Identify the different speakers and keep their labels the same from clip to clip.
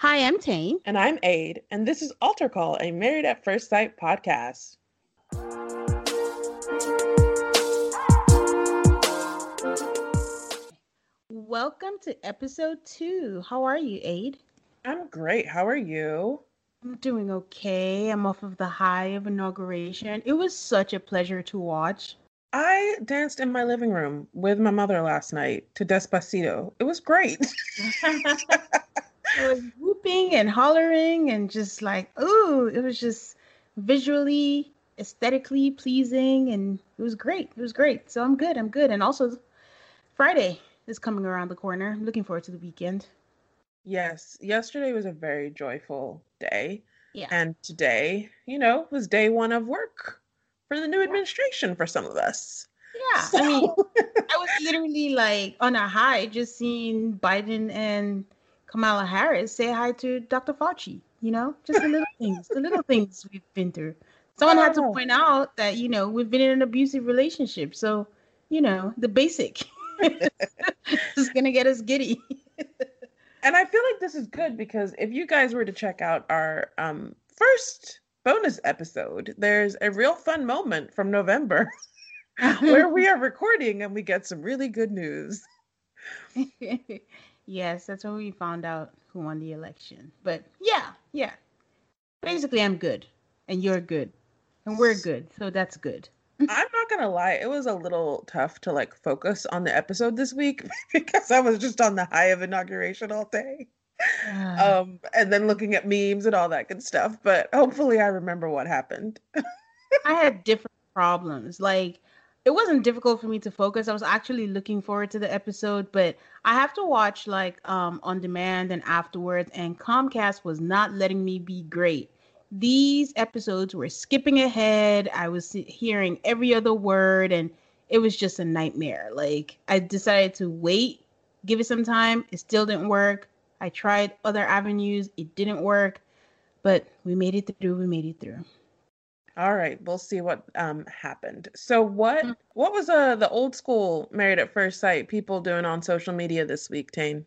Speaker 1: Hi, I'm Tane.
Speaker 2: And I'm Aid, and this is Altar Call, a Married at First Sight podcast.
Speaker 1: Welcome to episode two. How are you, Aid?
Speaker 2: I'm great. How are you?
Speaker 1: I'm doing okay. I'm off of the high of inauguration. It was such a pleasure to watch.
Speaker 2: I danced in my living room with my mother last night to Despacito. It was great.
Speaker 1: I was whooping and hollering and just like, ooh, it was just visually, aesthetically pleasing, and it was great. It was great. So I'm good. I'm good. And also, Friday is coming around the corner. I'm looking forward to the weekend.
Speaker 2: Yes, yesterday was a very joyful day.
Speaker 1: Yeah.
Speaker 2: And today, you know, was day one of work for the new administration for some of us.
Speaker 1: Yeah. So... I mean, I was literally like on a high just seeing Biden and Kamala Harris say hi to Dr. Fauci. You know, just the little things, the little things we've been through. Someone had to point out that you know we've been in an abusive relationship, so you know the basic is gonna get us giddy.
Speaker 2: and I feel like this is good because if you guys were to check out our um, first bonus episode, there's a real fun moment from November where we are recording and we get some really good news.
Speaker 1: Yes, that's when we found out who won the election. But yeah, yeah. Basically, I'm good, and you're good, and we're good. So that's good.
Speaker 2: I'm not gonna lie, it was a little tough to like focus on the episode this week because I was just on the high of inauguration all day. um, and then looking at memes and all that good stuff. But hopefully, I remember what happened.
Speaker 1: I had different problems. Like it wasn't difficult for me to focus. I was actually looking forward to the episode, but I have to watch like um on demand and afterwards and Comcast was not letting me be great. These episodes were skipping ahead. I was hearing every other word and it was just a nightmare. Like I decided to wait, give it some time. It still didn't work. I tried other avenues, it didn't work, but we made it through. We made it through.
Speaker 2: All right, we'll see what um happened. So what mm. what was uh the old school married at first sight people doing on social media this week, Tane?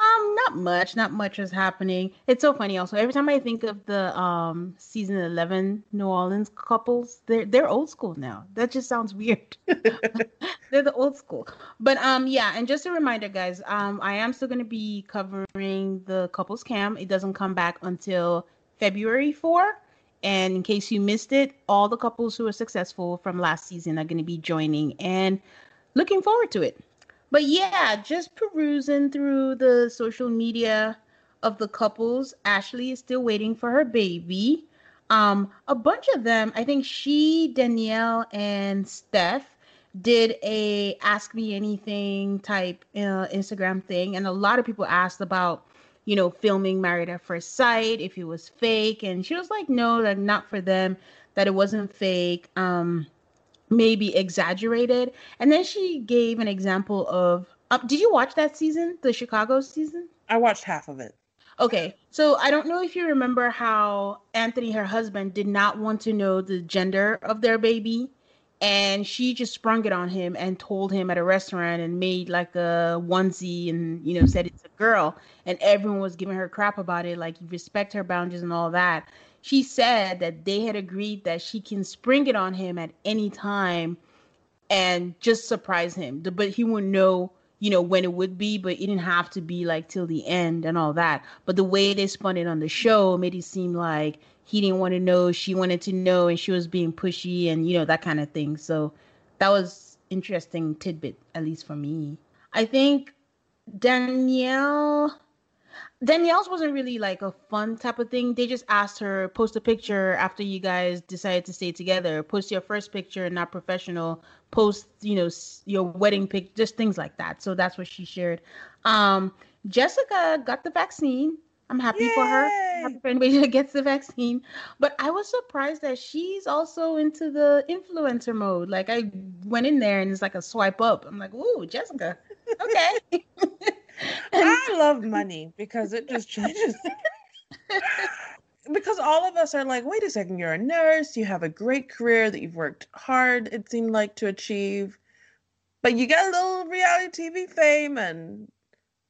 Speaker 1: Um, not much. Not much is happening. It's so funny. Also, every time I think of the um season eleven New Orleans couples, they're they're old school now. That just sounds weird. they're the old school. But um, yeah. And just a reminder, guys. Um, I am still going to be covering the couples cam. It doesn't come back until February four. And in case you missed it, all the couples who are successful from last season are going to be joining and looking forward to it. But yeah, just perusing through the social media of the couples. Ashley is still waiting for her baby. Um, a bunch of them, I think she, Danielle, and Steph did a ask me anything type uh, Instagram thing, and a lot of people asked about, you know, filming Married at First Sight if it was fake, and she was like, no, like not for them, that it wasn't fake, um, maybe exaggerated, and then she gave an example of. Uh, did you watch that season, the Chicago season?
Speaker 2: I watched half of it.
Speaker 1: Okay, so I don't know if you remember how Anthony, her husband, did not want to know the gender of their baby and she just sprung it on him and told him at a restaurant and made like a onesie and you know said it's a girl. And everyone was giving her crap about it like respect her boundaries and all that. She said that they had agreed that she can spring it on him at any time and just surprise him. But he wouldn't know you know when it would be but it didn't have to be like till the end and all that. But the way they spun it on the show made it seem like he didn't want to know, she wanted to know, and she was being pushy and you know that kind of thing. So that was interesting tidbit, at least for me. I think Danielle Danielle's wasn't really like a fun type of thing. They just asked her post a picture after you guys decided to stay together. Post your first picture, not professional. Post, you know, your wedding pic, just things like that. So that's what she shared. Um, Jessica got the vaccine. I'm happy Yay! for her. happy for anybody that gets the vaccine. But I was surprised that she's also into the influencer mode. Like I went in there and it's like a swipe up. I'm like, ooh, Jessica. Okay.
Speaker 2: I love money because it just changes. because all of us are like, wait a second, you're a nurse, you have a great career that you've worked hard, it seemed like, to achieve. But you get a little reality TV fame and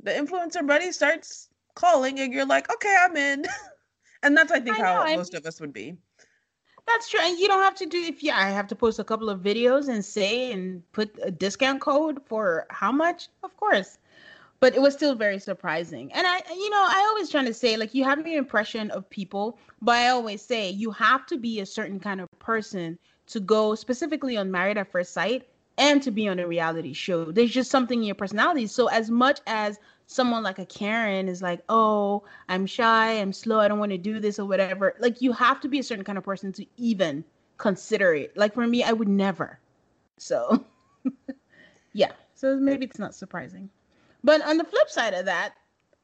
Speaker 2: the influencer money starts calling and you're like, okay, I'm in. and that's I think I how know, most of us would be.
Speaker 1: That's true. And you don't have to do if yeah, I have to post a couple of videos and say and put a discount code for how much? Of course. But it was still very surprising. And I you know, I always trying to say like you have your impression of people, but I always say you have to be a certain kind of person to go specifically on Married at First Sight and to be on a reality show. There's just something in your personality. So as much as someone like a Karen is like, oh, I'm shy, I'm slow, I don't want to do this or whatever. Like you have to be a certain kind of person to even consider it. Like for me, I would never. So yeah. So maybe it's not surprising. But on the flip side of that,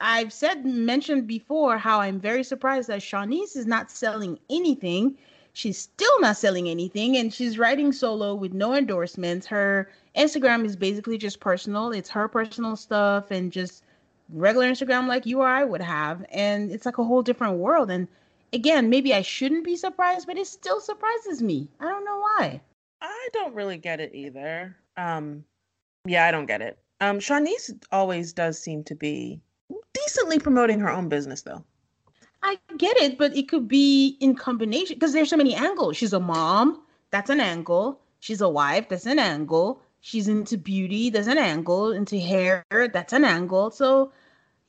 Speaker 1: I've said mentioned before how I'm very surprised that Shawniece is not selling anything. She's still not selling anything and she's writing solo with no endorsements. Her Instagram is basically just personal. It's her personal stuff and just regular Instagram like you or I would have. And it's like a whole different world. And again, maybe I shouldn't be surprised, but it still surprises me. I don't know why.
Speaker 2: I don't really get it either. Um, yeah, I don't get it. Um, Shawniece always does seem to be decently promoting her own business, though.
Speaker 1: I get it, but it could be in combination because there's so many angles. She's a mom, that's an angle. She's a wife, that's an angle. She's into beauty, that's an angle. Into hair, that's an angle. So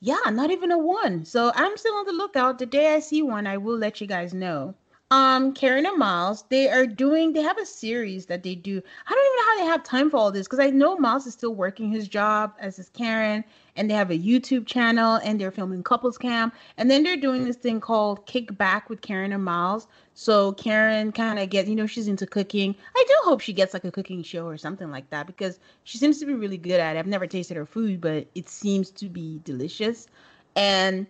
Speaker 1: yeah, not even a one. So I'm still on the lookout. The day I see one, I will let you guys know. Um, Karen and Miles, they are doing, they have a series that they do. I don't even know how they have time for all this because I know Miles is still working his job as is Karen, and they have a YouTube channel and they're filming couples camp. And then they're doing this thing called Kick Back with Karen and Miles. So Karen kind of gets, you know, she's into cooking. I do hope she gets like a cooking show or something like that because she seems to be really good at it. I've never tasted her food, but it seems to be delicious. And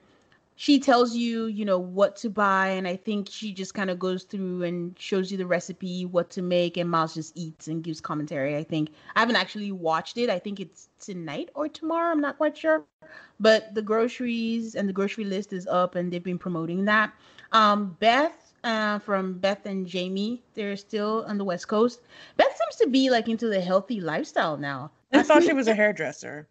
Speaker 1: she tells you, you know, what to buy, and I think she just kind of goes through and shows you the recipe, what to make, and Miles just eats and gives commentary. I think I haven't actually watched it. I think it's tonight or tomorrow. I'm not quite sure, but the groceries and the grocery list is up, and they've been promoting that. Um, Beth uh, from Beth and Jamie, they're still on the West Coast. Beth seems to be like into the healthy lifestyle now.
Speaker 2: I thought she was a hairdresser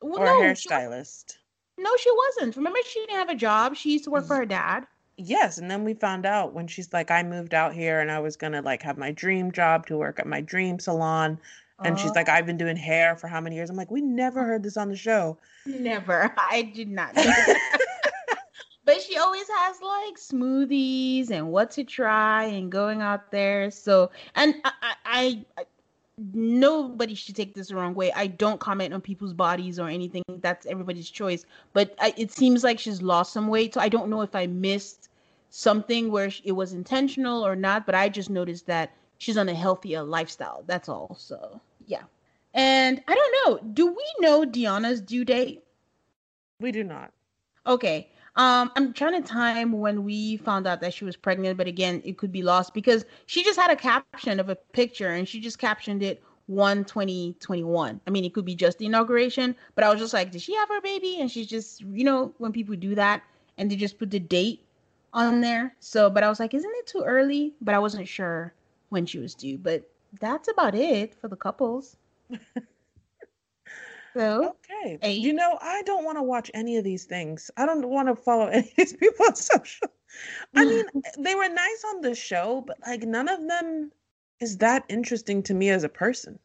Speaker 2: well, or no, a hairstylist.
Speaker 1: No, she wasn't. Remember, she didn't have a job. She used to work for her dad.
Speaker 2: Yes, and then we found out when she's like, I moved out here and I was gonna like have my dream job to work at my dream salon. And she's like, I've been doing hair for how many years? I'm like, we never heard this on the show.
Speaker 1: Never. I did not. but she always has like smoothies and what to try and going out there. So, and I, I, I nobody should take this the wrong way. I don't comment on people's bodies or anything. That's everybody's choice. But I, it seems like she's lost some weight. So I don't know if I missed something where it was intentional or not, but I just noticed that she's on a healthier lifestyle. That's all. So yeah. And I don't know. Do we know Deonna's due date?
Speaker 2: We do not.
Speaker 1: Okay. Um, I'm trying to time when we found out that she was pregnant, but again, it could be lost because she just had a caption of a picture and she just captioned it 1 2021. I mean, it could be just the inauguration, but I was just like, did she have her baby? And she's just, you know, when people do that and they just put the date on there. So, but I was like, isn't it too early? But I wasn't sure when she was due. But that's about it for the couples. so,
Speaker 2: okay. Hey. You know, I don't want to watch any of these things. I don't want to follow any of these people on social. I mean, eh, they were nice on the show, but like none of them is that interesting to me as a person.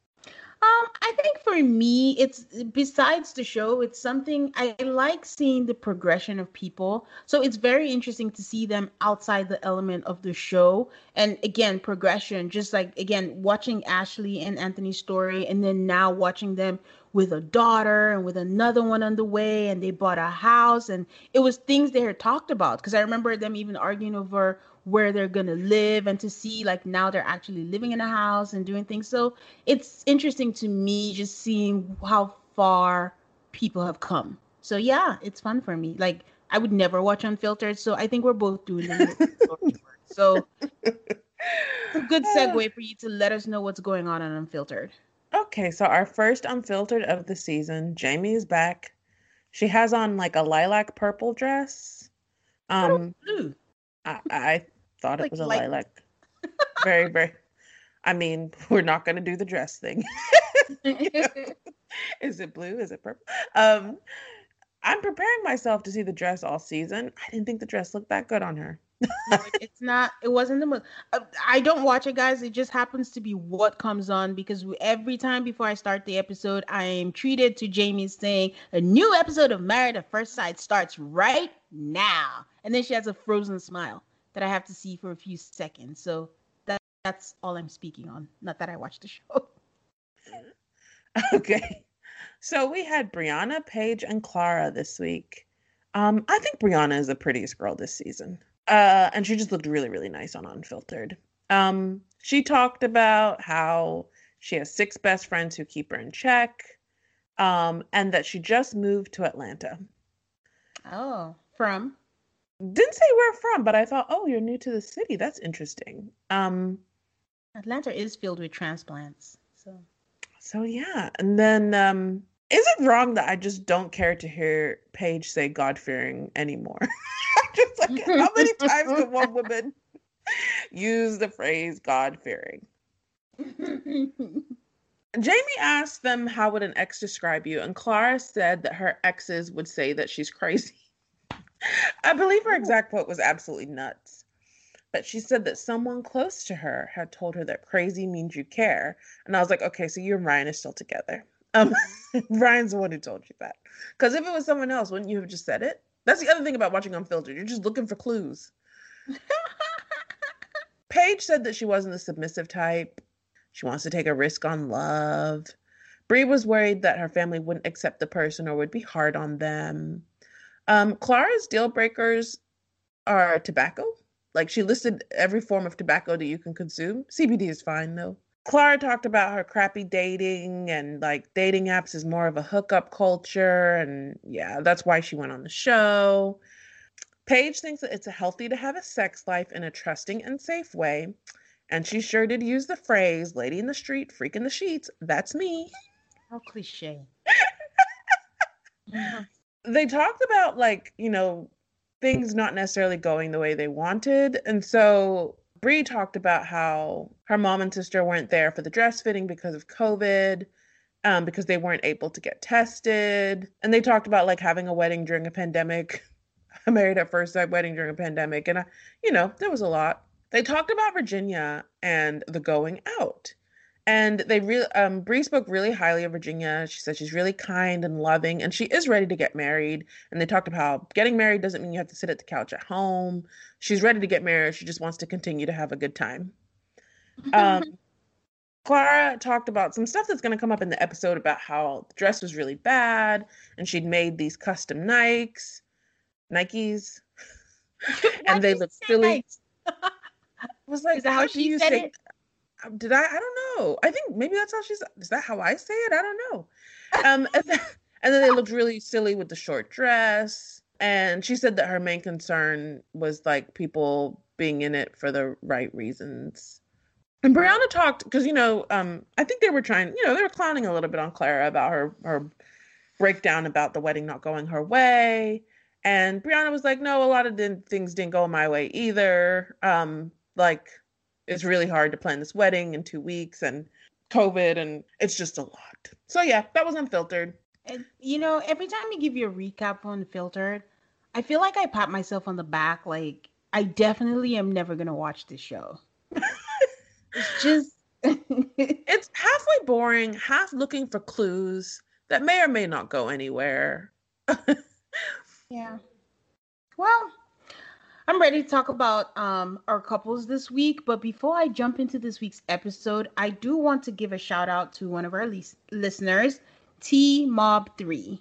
Speaker 1: Um, I think for me, it's besides the show, it's something I like seeing the progression of people. So it's very interesting to see them outside the element of the show. And again, progression, just like again, watching Ashley and Anthony's story, and then now watching them with a daughter and with another one on the way, and they bought a house, and it was things they had talked about. Because I remember them even arguing over where they're going to live and to see like now they're actually living in a house and doing things. So it's interesting to me just seeing how far people have come. So yeah, it's fun for me. Like I would never watch Unfiltered, so I think we're both doing it. so a good segue for you to let us know what's going on on Unfiltered.
Speaker 2: Okay, so our first Unfiltered of the season, Jamie is back. She has on like a lilac purple dress. Um, blue. I, I thought like, it was a like... lilac. very, very. I mean, we're not going to do the dress thing. Is it blue? Is it purple? Um, I'm preparing myself to see the dress all season. I didn't think the dress looked that good on her.
Speaker 1: no, it's not. It wasn't the most. Uh, I don't watch it, guys. It just happens to be what comes on because every time before I start the episode, I am treated to Jamie saying a new episode of Married at First Sight starts right now, and then she has a frozen smile that I have to see for a few seconds. So that that's all I'm speaking on. Not that I watched the show.
Speaker 2: Okay. So we had Brianna, Paige, and Clara this week. Um, I think Brianna is the prettiest girl this season. Uh, and she just looked really, really nice on Unfiltered. Um, she talked about how she has six best friends who keep her in check, um, and that she just moved to Atlanta.
Speaker 1: Oh, from?
Speaker 2: Didn't say where from, but I thought, oh, you're new to the city. That's interesting. Um,
Speaker 1: Atlanta is filled with transplants, so.
Speaker 2: So yeah, and then um, is it wrong that I just don't care to hear Paige say God fearing anymore? just like how many times can one woman use the phrase God fearing? Jamie asked them how would an ex describe you, and Clara said that her exes would say that she's crazy. I believe her exact quote was absolutely nuts. But she said that someone close to her had told her that crazy means you care. And I was like, okay, so you and Ryan are still together. Um, Ryan's the one who told you that. Because if it was someone else, wouldn't you have just said it? That's the other thing about watching Unfiltered. You're just looking for clues. Paige said that she wasn't the submissive type. She wants to take a risk on love. Bri was worried that her family wouldn't accept the person or would be hard on them. Um, Clara's deal breakers are tobacco. Like she listed every form of tobacco that you can consume. CBD is fine though. Clara talked about her crappy dating and like dating apps is more of a hookup culture. And yeah, that's why she went on the show. Paige thinks that it's healthy to have a sex life in a trusting and safe way. And she sure did use the phrase lady in the street, freak in the sheets. That's me.
Speaker 1: How cliche.
Speaker 2: they talked about like you know things not necessarily going the way they wanted and so Bri talked about how her mom and sister weren't there for the dress fitting because of COVID, um, because they weren't able to get tested. And they talked about like having a wedding during a pandemic, a married at first sight wedding during a pandemic. And, I, you know, there was a lot. They talked about Virginia and the going out and they really um Bri spoke really highly of Virginia. She said she's really kind and loving and she is ready to get married. And they talked about how getting married doesn't mean you have to sit at the couch at home. She's ready to get married. She just wants to continue to have a good time. Um Clara talked about some stuff that's going to come up in the episode about how the dress was really bad and she'd made these custom Nikes, Nikes and they look silly. I was like,
Speaker 1: Is that how
Speaker 2: "How do
Speaker 1: she
Speaker 2: you
Speaker 1: said
Speaker 2: say?"
Speaker 1: it?
Speaker 2: Did I? I don't know. I think maybe that's how she's. Is that how I say it? I don't know. Um, and, then, and then they looked really silly with the short dress. And she said that her main concern was like people being in it for the right reasons. And Brianna talked because you know, um, I think they were trying, you know, they were clowning a little bit on Clara about her her breakdown about the wedding not going her way. And Brianna was like, no, a lot of things didn't go my way either. Um, like it's really hard to plan this wedding in two weeks and COVID and it's just a lot. So yeah, that was unfiltered.
Speaker 1: And, you know, every time you give you a recap on Filtered, I feel like I pat myself on the back. Like, I definitely am never going to watch this show. it's just.
Speaker 2: It's halfway boring, half looking for clues that may or may not go anywhere.
Speaker 1: yeah. Well, I'm ready to talk about um, our couples this week. But before I jump into this week's episode, I do want to give a shout out to one of our lis- listeners, T Mob 3.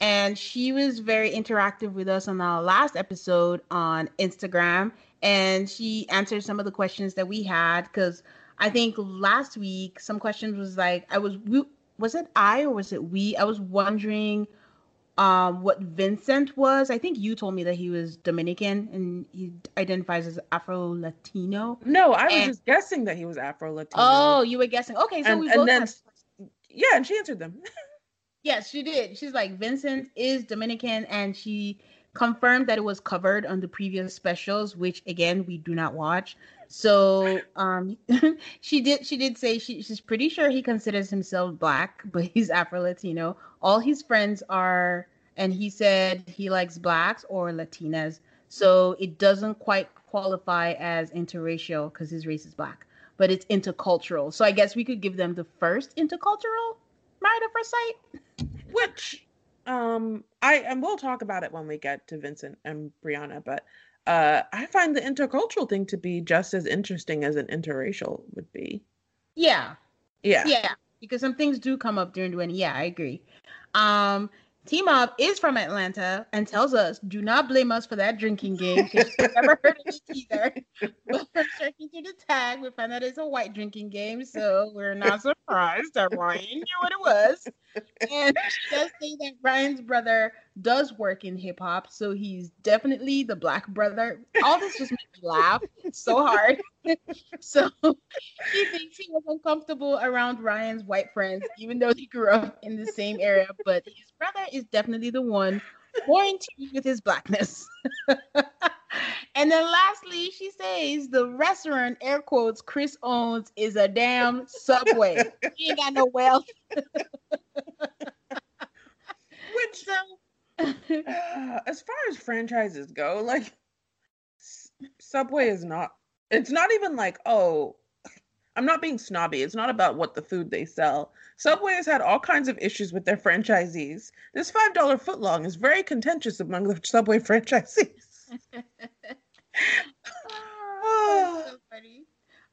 Speaker 1: And she was very interactive with us on our last episode on Instagram. And she answered some of the questions that we had because I think last week some questions was like I was we, was it I or was it we? I was wondering um what Vincent was. I think you told me that he was Dominican and he identifies as Afro Latino.
Speaker 2: No, I was
Speaker 1: And-
Speaker 2: just guessing that he was Afro Latino.
Speaker 1: Oh, you were guessing. Okay, so
Speaker 2: and,
Speaker 1: we
Speaker 2: and
Speaker 1: both
Speaker 2: then
Speaker 1: had-
Speaker 2: yeah, and she answered them.
Speaker 1: Yes, she did. She's like Vincent is Dominican, and she confirmed that it was covered on the previous specials, which again we do not watch. So um, she did. She did say she, she's pretty sure he considers himself black, but he's Afro Latino. All his friends are, and he said he likes blacks or Latinas. So it doesn't quite qualify as interracial because his race is black, but it's intercultural. So I guess we could give them the first intercultural married of first sight.
Speaker 2: Which um I and we'll talk about it when we get to Vincent and Brianna, but uh I find the intercultural thing to be just as interesting as an interracial would be.
Speaker 1: Yeah,
Speaker 2: Yeah.
Speaker 1: yeah, because some things do come up during the wedding. Yeah, I agree. Um, Team Up is from Atlanta and tells us, "Do not blame us for that drinking game. She's never heard of it either." But from checking through the tag, we found that it's a white drinking game, so we're not surprised that Ryan knew what it was. And she does say that Ryan's brother does work in hip hop, so he's definitely the black brother. All this just makes me laugh so hard. so he thinks he was uncomfortable around Ryan's white friends, even though they grew up in the same area. But his brother is definitely the one more with his blackness. and then lastly, she says the restaurant, air quotes, Chris owns is a damn subway. he ain't got no wealth.
Speaker 2: Which
Speaker 1: So
Speaker 2: uh, as far as franchises go, like S- Subway is not it's not even like, oh, I'm not being snobby. It's not about what the food they sell. Subway has had all kinds of issues with their franchisees. This $5 footlong is very contentious among the Subway franchisees.
Speaker 1: Oh, so funny.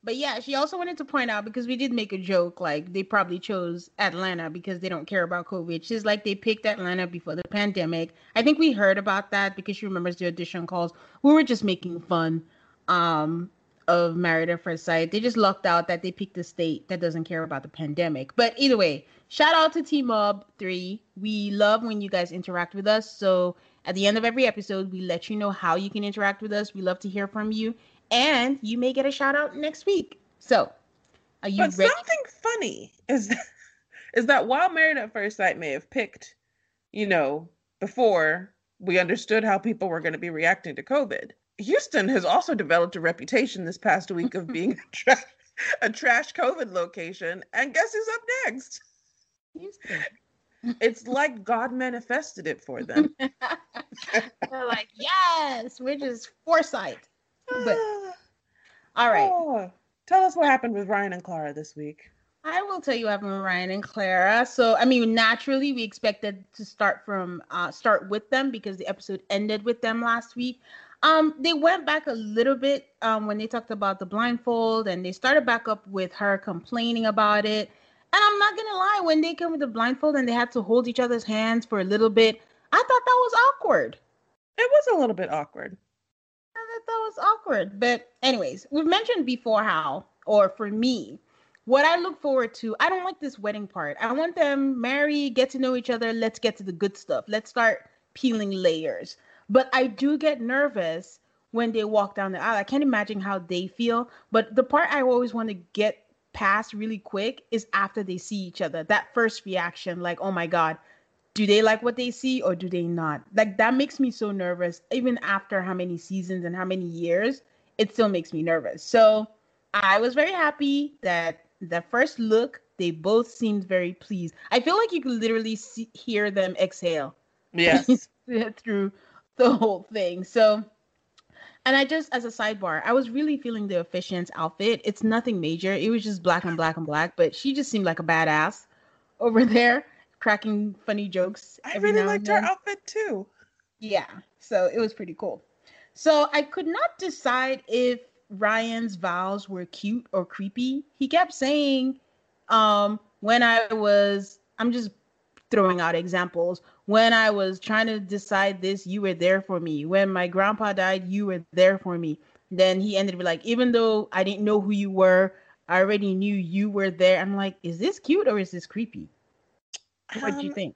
Speaker 1: But yeah, she also wanted to point out because we did make a joke like they probably chose Atlanta because they don't care about COVID. She's like they picked Atlanta before the pandemic. I think we heard about that because she remembers the audition calls. We were just making fun um of Married at First Sight. They just lucked out that they picked a state that doesn't care about the pandemic. But either way, shout out to Team Mob 3. We love when you guys interact with us. So at the end of every episode, we let you know how you can interact with us. We love to hear from you. And you may get a shout out next week. So are you
Speaker 2: But
Speaker 1: ready?
Speaker 2: something funny is that, is that while Married at First Sight may have picked, you know, before we understood how people were going to be reacting to COVID, Houston has also developed a reputation this past week of being a, tra- a trash COVID location. And guess who's up next?
Speaker 1: Houston.
Speaker 2: It's like God manifested it for them.
Speaker 1: They're like, yes, we're just foresight. But all right.
Speaker 2: Oh, tell us what happened with Ryan and Clara this week.
Speaker 1: I will tell you what happened with Ryan and Clara. So, I mean, naturally, we expected to start from uh, start with them because the episode ended with them last week. Um, they went back a little bit um, when they talked about the blindfold, and they started back up with her complaining about it. And I'm not gonna lie, when they came with the blindfold and they had to hold each other's hands for a little bit, I thought that was awkward.
Speaker 2: It was a little bit awkward.
Speaker 1: Was awkward. But anyways, we've mentioned before how, or for me, what I look forward to, I don't like this wedding part. I want them marry, get to know each other. Let's get to the good stuff. Let's start peeling layers. But I do get nervous when they walk down the aisle. I can't imagine how they feel. But the part I always want to get past really quick is after they see each other. That first reaction, like, oh my God, do they like what they see or do they not? Like that makes me so nervous. Even after how many seasons and how many years, it still makes me nervous. So I was very happy that the first look, they both seemed very pleased. I feel like you could literally see, hear them exhale.
Speaker 2: Yeah.
Speaker 1: through the whole thing. So and I just, as a sidebar, I was really feeling the Officiant's outfit. It's nothing major. It was just black and black and black, but she just seemed like a badass over there, cracking funny jokes.
Speaker 2: I really liked her outfit too.
Speaker 1: Yeah, so it was pretty cool. So I could not decide if Ryan's vows were cute or creepy. He kept saying, um, when I was, I'm just throwing out examples. When I was trying to decide this, you were there for me. When my grandpa died, you were there for me. Then he ended up like, even though I didn't know who you were, I already knew you were there. I'm like, is this cute or is this creepy? What do you um, think?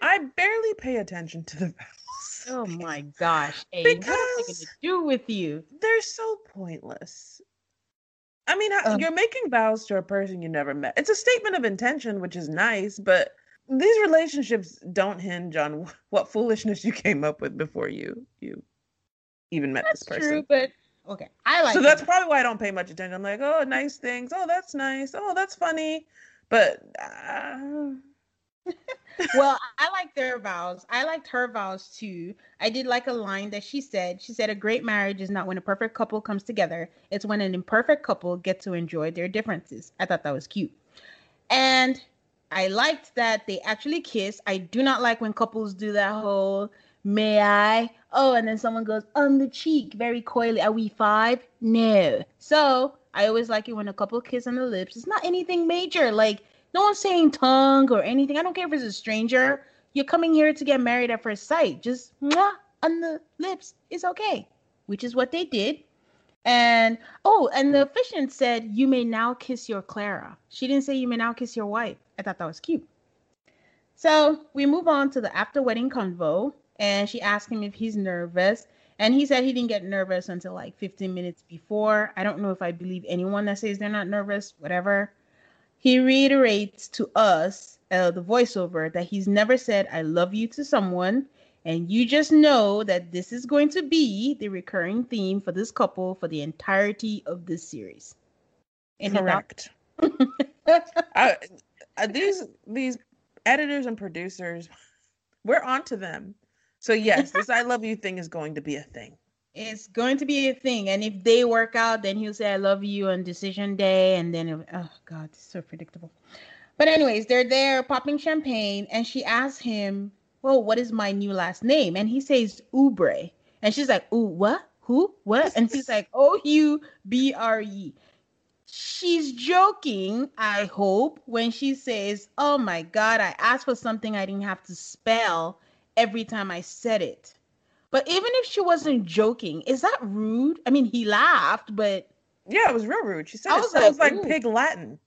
Speaker 2: I barely pay attention to the
Speaker 1: vows. Oh my gosh, Abe, because what to do with you?
Speaker 2: They're so pointless. I mean, um, you're making vows to a person you never met. It's a statement of intention, which is nice, but these relationships don't hinge on what foolishness you came up with before you you even met
Speaker 1: that's
Speaker 2: this person.
Speaker 1: True, but okay, I like.
Speaker 2: So that's probably why I don't pay much attention. I'm like, oh, nice things. Oh, that's nice. Oh, that's funny. But uh,
Speaker 1: well, I like their vows. I liked her vows too. I did like a line that she said. She said, A great marriage is not when a perfect couple comes together, it's when an imperfect couple get to enjoy their differences. I thought that was cute. And I liked that they actually kiss. I do not like when couples do that whole may I? Oh, and then someone goes on the cheek very coyly. Are we five? No. So I always like it when a couple kiss on the lips. It's not anything major. Like no one's saying tongue or anything. I don't care if it's a stranger. You're coming here to get married at first sight. Just mwah, on the lips is okay, which is what they did. And oh, and the officiant said, You may now kiss your Clara. She didn't say you may now kiss your wife. I thought that was cute. So we move on to the after wedding convo, and she asked him if he's nervous. And he said he didn't get nervous until like 15 minutes before. I don't know if I believe anyone that says they're not nervous, whatever. He reiterates to us, uh, the voiceover, that he's never said, I love you to someone. And you just know that this is going to be the recurring theme for this couple for the entirety of this series.
Speaker 2: Any Correct. I, these these editors and producers, we're onto them. So yes, this "I love you" thing is going to be a thing
Speaker 1: it's going to be a thing. And if they work out, then he'll say, I love you on decision day. And then, oh God, it's so predictable. But, anyways, they're there popping champagne. And she asks him, Well, what is my new last name? And he says, Oubre. And she's like, Ooh, what? Who? What? And he's like, O U B R E. She's joking, I hope, when she says, Oh my God, I asked for something I didn't have to spell every time I said it. But even if she wasn't joking, is that rude? I mean, he laughed, but
Speaker 2: yeah, it was real rude. She said I it sounds like, like pig Latin.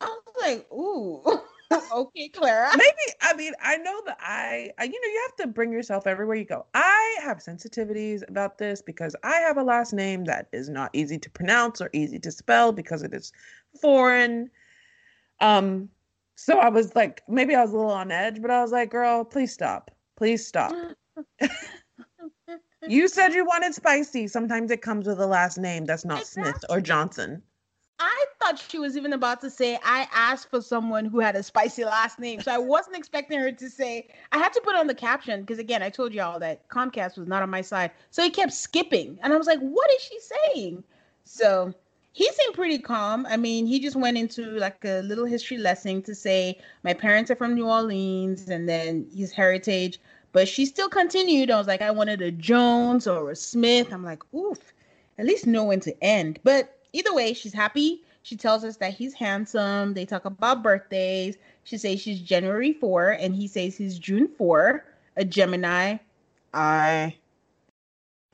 Speaker 1: I was like, ooh. okay, Clara.
Speaker 2: Maybe I mean I know that I, I, you know you have to bring yourself everywhere you go. I have sensitivities about this because I have a last name that is not easy to pronounce or easy to spell because it is foreign. Um, so I was like, maybe I was a little on edge, but I was like, girl, please stop, please stop. You said you wanted spicy. Sometimes it comes with a last name that's not exactly. Smith or Johnson.
Speaker 1: I thought she was even about to say, I asked for someone who had a spicy last name. So I wasn't expecting her to say, I had to put on the caption because, again, I told y'all that Comcast was not on my side. So he kept skipping. And I was like, what is she saying? So he seemed pretty calm. I mean, he just went into like a little history lesson to say, my parents are from New Orleans and then his heritage. But she still continued. I was like, I wanted a Jones or a Smith. I'm like, oof, at least know when to end. But either way, she's happy. She tells us that he's handsome. They talk about birthdays. She says she's January 4, and he says he's June 4, a Gemini. I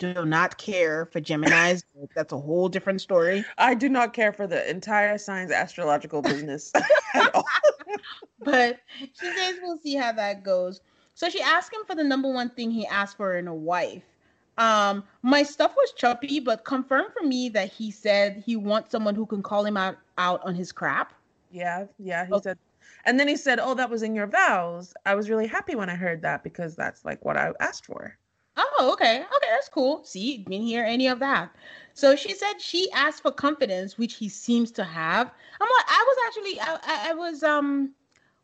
Speaker 1: do not care for Geminis. That's a whole different story.
Speaker 2: I do not care for the entire signs astrological business
Speaker 1: but she says we'll see how that goes. So she asked him for the number one thing he asked for in a wife. Um, my stuff was choppy, but confirm for me that he said he wants someone who can call him out out on his crap.
Speaker 2: Yeah, yeah, he okay. said and then he said, "Oh, that was in your vows." I was really happy when I heard that because that's like what I asked for.
Speaker 1: Oh, okay. Okay, that's cool. See, didn't hear any of that. So she said she asked for confidence, which he seems to have. I'm like, I was actually, I, I was, um,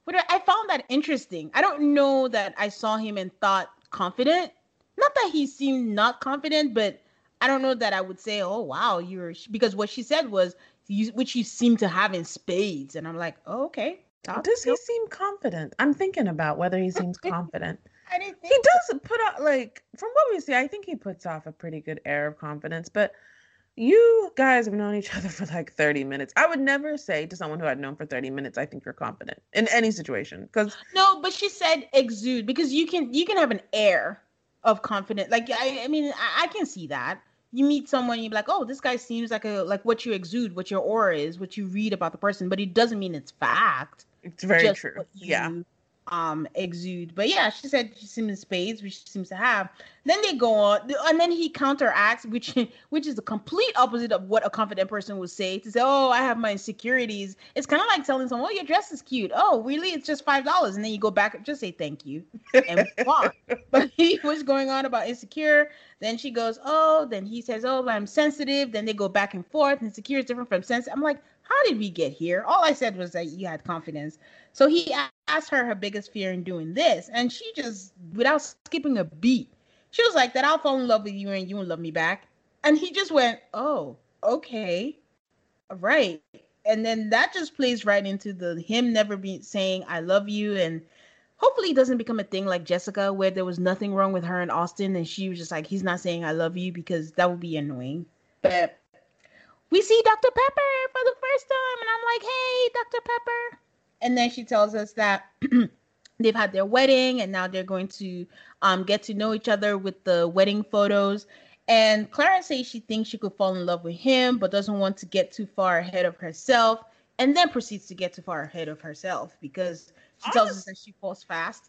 Speaker 1: what I found that interesting. I don't know that I saw him and thought confident. Not that he seemed not confident, but I don't know that I would say, oh wow, you're because what she said was, you, which you seem to have in spades, and I'm like, oh, okay.
Speaker 2: Does he seem confident? I'm thinking about whether he seems confident. I didn't he does put out like from what we see, I think he puts off a pretty good air of confidence. But you guys have known each other for like 30 minutes. I would never say to someone who I'd known for 30 minutes, I think you're confident in any situation. Because
Speaker 1: no, but she said exude because you can you can have an air of confidence. Like I, I mean, I, I can see that. You meet someone, you're like, oh, this guy seems like a like what you exude, what your aura is, what you read about the person, but it doesn't mean it's fact.
Speaker 2: It's very true. yeah
Speaker 1: um exude. But yeah, she said she seems in spades, which she seems to have. Then they go on, and then he counteracts, which which is the complete opposite of what a confident person would say. To say, "Oh, I have my insecurities." It's kind of like telling someone, "Oh, your dress is cute." Oh, really? It's just five dollars, and then you go back, just say thank you, and walk. But he was going on about insecure. Then she goes, "Oh," then he says, "Oh, I'm sensitive." Then they go back and forth. Insecure is different from sense I'm like, how did we get here? All I said was that you had confidence. So he asked her her biggest fear in doing this, and she just, without skipping a beat, she was like, "That I'll fall in love with you and you won't love me back." And he just went, "Oh, okay, right." And then that just plays right into the him never be saying "I love you" and hopefully it doesn't become a thing like Jessica, where there was nothing wrong with her and Austin, and she was just like, he's not saying I love you because that would be annoying. But we see Dr. Pepper for the first time, and I'm like, hey, Dr. Pepper. And then she tells us that they've had their wedding and now they're going to um, get to know each other with the wedding photos. And Clara says she thinks she could fall in love with him, but doesn't want to get too far ahead of herself, and then proceeds to get too far ahead of herself because she tells us that she falls fast.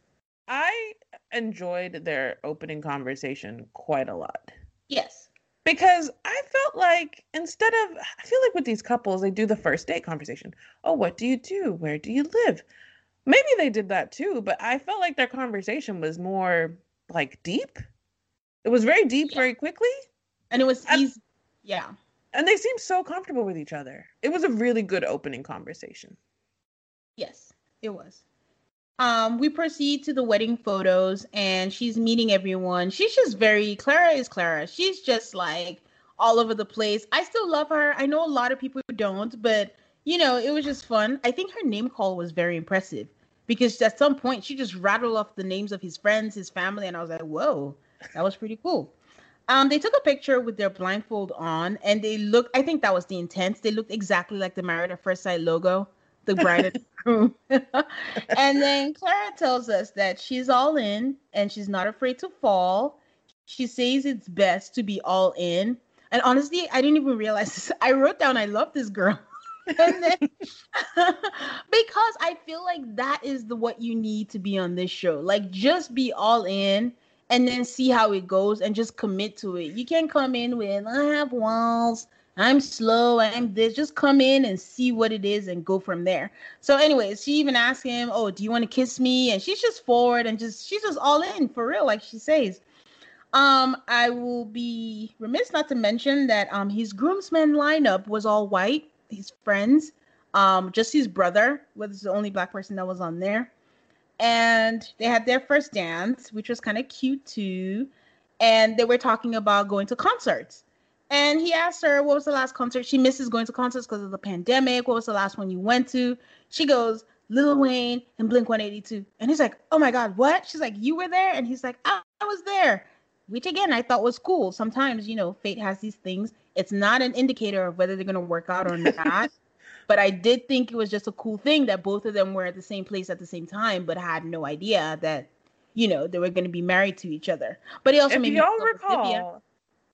Speaker 2: I enjoyed their opening conversation quite a lot.
Speaker 1: Yes
Speaker 2: because I felt like instead of I feel like with these couples they do the first date conversation. Oh, what do you do? Where do you live? Maybe they did that too, but I felt like their conversation was more like deep. It was very deep yeah. very quickly.
Speaker 1: And it was easy. Yeah.
Speaker 2: And they seemed so comfortable with each other. It was a really good opening conversation.
Speaker 1: Yes, it was. Um, we proceed to the wedding photos and she's meeting everyone. She's just very Clara is Clara. She's just like all over the place. I still love her. I know a lot of people who don't, but you know, it was just fun. I think her name call was very impressive because at some point she just rattled off the names of his friends, his family, and I was like, whoa, that was pretty cool. Um, they took a picture with their blindfold on, and they looked. I think that was the intent. They looked exactly like the Married at First Sight logo the bride and groom. and then Clara tells us that she's all in and she's not afraid to fall. She says it's best to be all in. And honestly, I didn't even realize this. I wrote down, I love this girl. and then because I feel like that is the what you need to be on this show. Like just be all in and then see how it goes and just commit to it. You can't come in with I have walls I'm slow, I'm this. Just come in and see what it is and go from there. So, anyways, she even asked him, Oh, do you want to kiss me? And she's just forward and just she's just all in for real, like she says. Um, I will be remiss not to mention that um his groomsmen lineup was all white, his friends. Um, just his brother was the only black person that was on there. And they had their first dance, which was kind of cute too. And they were talking about going to concerts. And he asked her, What was the last concert? She misses going to concerts because of the pandemic. What was the last one you went to? She goes, Lil Wayne and Blink 182. And he's like, Oh my God, what? She's like, You were there? And he's like, I, I was there. Which again, I thought was cool. Sometimes, you know, fate has these things. It's not an indicator of whether they're going to work out or not. but I did think it was just a cool thing that both of them were at the same place at the same time, but had no idea that you know, they were going to be married to each other. But he also
Speaker 2: if
Speaker 1: made
Speaker 2: y'all recall,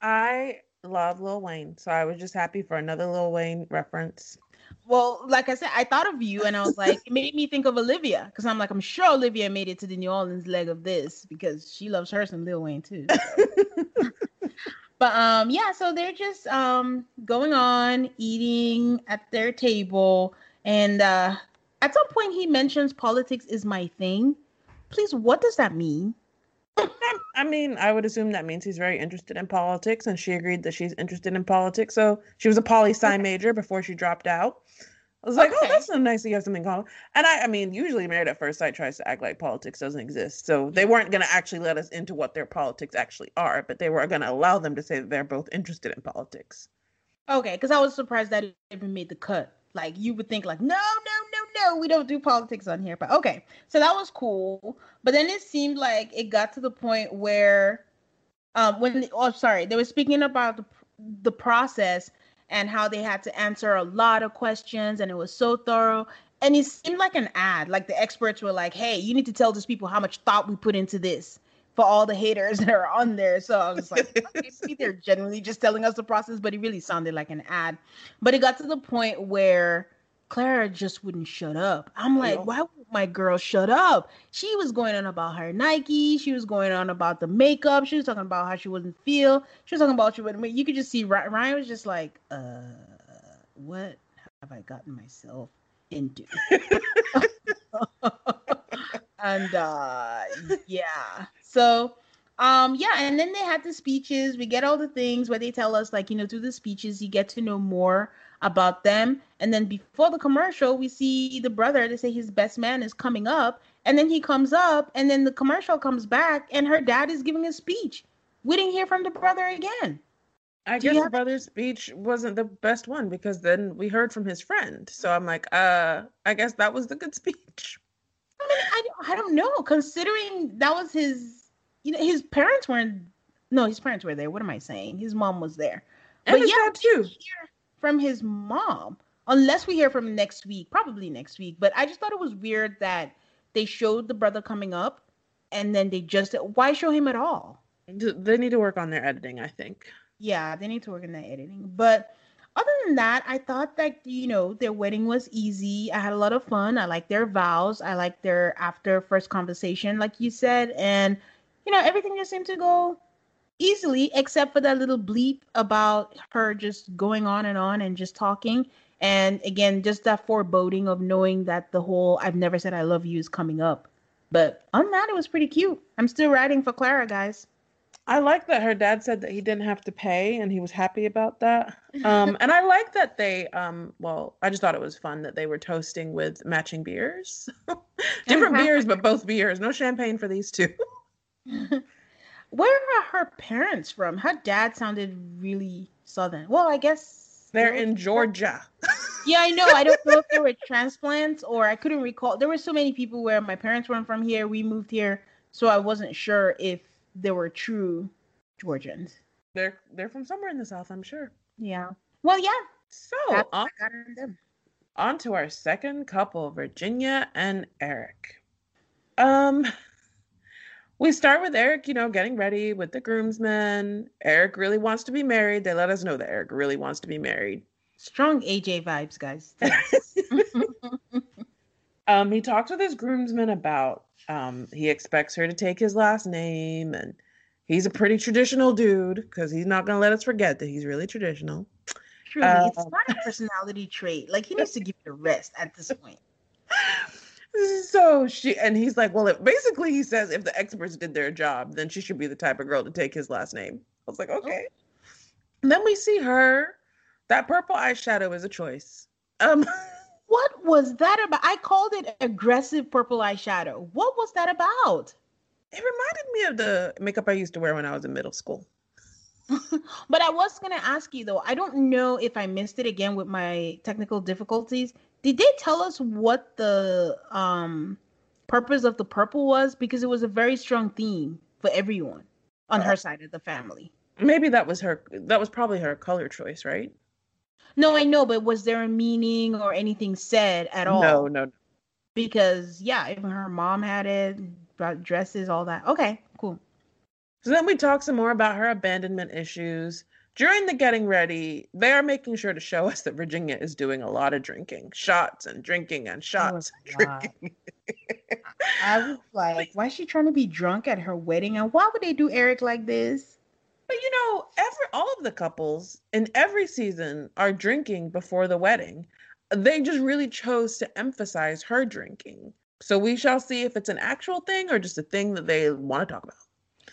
Speaker 2: I love Lil Wayne, so I was just happy for another Lil Wayne reference.
Speaker 1: Well, like I said, I thought of you, and I was like, it made me think of Olivia because I'm like, I'm sure Olivia made it to the New Orleans leg of this because she loves her some Lil Wayne too. but um, yeah, so they're just um going on eating at their table, and uh, at some point he mentions politics is my thing. Please, what does that mean?
Speaker 2: I mean, I would assume that means he's very interested in politics, and she agreed that she's interested in politics. So she was a poli sci okay. major before she dropped out. I was like, oh, okay. oh, that's so nice that you have something called. And I, I mean, usually Married at First Sight tries to act like politics doesn't exist. So they weren't going to actually let us into what their politics actually are, but they were going to allow them to say that they're both interested in politics.
Speaker 1: Okay, because I was surprised that it even made the cut. Like you would think, like, no, no, no, we don't do politics on here. But okay, so that was cool. But then it seemed like it got to the point where, um, when oh, sorry, they were speaking about the the process and how they had to answer a lot of questions, and it was so thorough. And it seemed like an ad. Like the experts were like, "Hey, you need to tell these people how much thought we put into this." for all the haters that are on there. So I was like, maybe they're genuinely just telling us the process, but it really sounded like an ad. But it got to the point where Clara just wouldn't shut up. I'm like, why would my girl shut up? She was going on about her Nike. She was going on about the makeup. She was talking about how she wouldn't feel. She was talking about she wouldn't. You could just see Ryan was just like, uh, what have I gotten myself into? and uh yeah so um yeah and then they had the speeches we get all the things where they tell us like you know through the speeches you get to know more about them and then before the commercial we see the brother they say his best man is coming up and then he comes up and then the commercial comes back and her dad is giving a speech we didn't hear from the brother again
Speaker 2: I Do guess the brother's speech wasn't the best one because then we heard from his friend. So I'm like, uh, I guess that was the good speech.
Speaker 1: I mean, I, I don't know. Considering that was his, you know, his parents weren't. No, his parents were there. What am I saying? His mom was there.
Speaker 2: And but yeah, too.
Speaker 1: From his mom, unless we hear from next week, probably next week. But I just thought it was weird that they showed the brother coming up, and then they just why show him at all?
Speaker 2: They need to work on their editing, I think.
Speaker 1: Yeah, they need to work on their editing, but other than that, I thought that you know their wedding was easy. I had a lot of fun. I like their vows. I like their after first conversation, like you said, and you know everything just seemed to go easily, except for that little bleep about her just going on and on and just talking. And again, just that foreboding of knowing that the whole "I've never said I love you" is coming up. But on that, it was pretty cute. I'm still writing for Clara, guys.
Speaker 2: I like that her dad said that he didn't have to pay and he was happy about that. Um, and I like that they, um, well, I just thought it was fun that they were toasting with matching beers. Different beers, but both beers. No champagne for these two.
Speaker 1: Where are her parents from? Her dad sounded really southern. Well, I guess
Speaker 2: they're in Georgia.
Speaker 1: yeah, I know. I don't know if they were transplants or I couldn't recall. There were so many people where my parents weren't from here. We moved here, so I wasn't sure if they were true Georgians.
Speaker 2: They're they're from somewhere in the South, I'm sure.
Speaker 1: Yeah. Well, yeah.
Speaker 2: So on, on to our second couple, Virginia and Eric. Um, we start with Eric, you know, getting ready with the groomsmen. Eric really wants to be married. They let us know that Eric really wants to be married.
Speaker 1: Strong AJ vibes, guys.
Speaker 2: um, he talks with his groomsmen about um, he expects her to take his last name, and he's a pretty traditional dude because he's not going to let us forget that he's really traditional.
Speaker 1: Truly, uh, it's not a personality trait. Like he needs to give it a rest at this point.
Speaker 2: So she and he's like, well, it, basically he says if the experts did their job, then she should be the type of girl to take his last name. I was like, okay. Oh. And then we see her. That purple eyeshadow is a choice. Um.
Speaker 1: What was that about? I called it aggressive purple eyeshadow. What was that about?
Speaker 2: It reminded me of the makeup I used to wear when I was in middle school.
Speaker 1: but I was going to ask you though, I don't know if I missed it again with my technical difficulties. Did they tell us what the um purpose of the purple was because it was a very strong theme for everyone on her side of the family.
Speaker 2: Maybe that was her that was probably her color choice, right?
Speaker 1: No, I know, but was there a meaning or anything said at all?
Speaker 2: No, no.
Speaker 1: Because yeah, even her mom had it. about dresses, all that. Okay, cool.
Speaker 2: So then we talk some more about her abandonment issues. During the getting ready, they are making sure to show us that Virginia is doing a lot of drinking, shots and drinking and oh shots. And drinking.
Speaker 1: I was like, why is she trying to be drunk at her wedding? And why would they do Eric like this?
Speaker 2: But you know, every all of the couples in every season are drinking before the wedding. They just really chose to emphasize her drinking. So we shall see if it's an actual thing or just a thing that they want to talk about.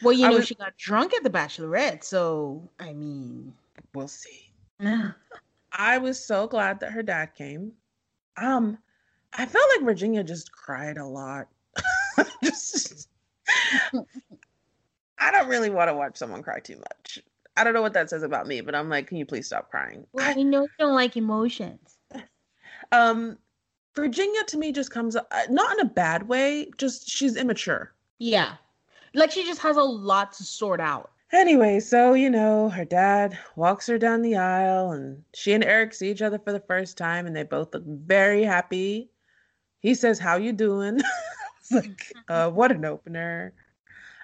Speaker 1: Well, you I know, was, she got drunk at the bachelorette, so I mean,
Speaker 2: we'll see. I was so glad that her dad came. Um, I felt like Virginia just cried a lot. just I don't really want to watch someone cry too much. I don't know what that says about me, but I'm like, can you please stop crying?
Speaker 1: Well, I know you don't like emotions.
Speaker 2: Um, Virginia to me just comes uh, not in a bad way, just she's immature.
Speaker 1: Yeah. Like she just has a lot to sort out.
Speaker 2: Anyway, so you know, her dad walks her down the aisle and she and Eric see each other for the first time and they both look very happy. He says, How you doing? it's like, uh, what an opener.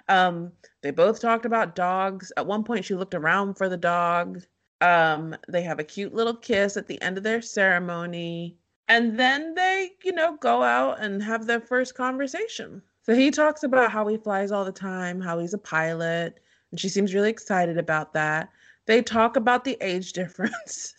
Speaker 2: Um, they both talked about dogs. At one point she looked around for the dog. Um, they have a cute little kiss at the end of their ceremony. And then they, you know, go out and have their first conversation. So he talks about how he flies all the time, how he's a pilot, and she seems really excited about that. They talk about the age difference.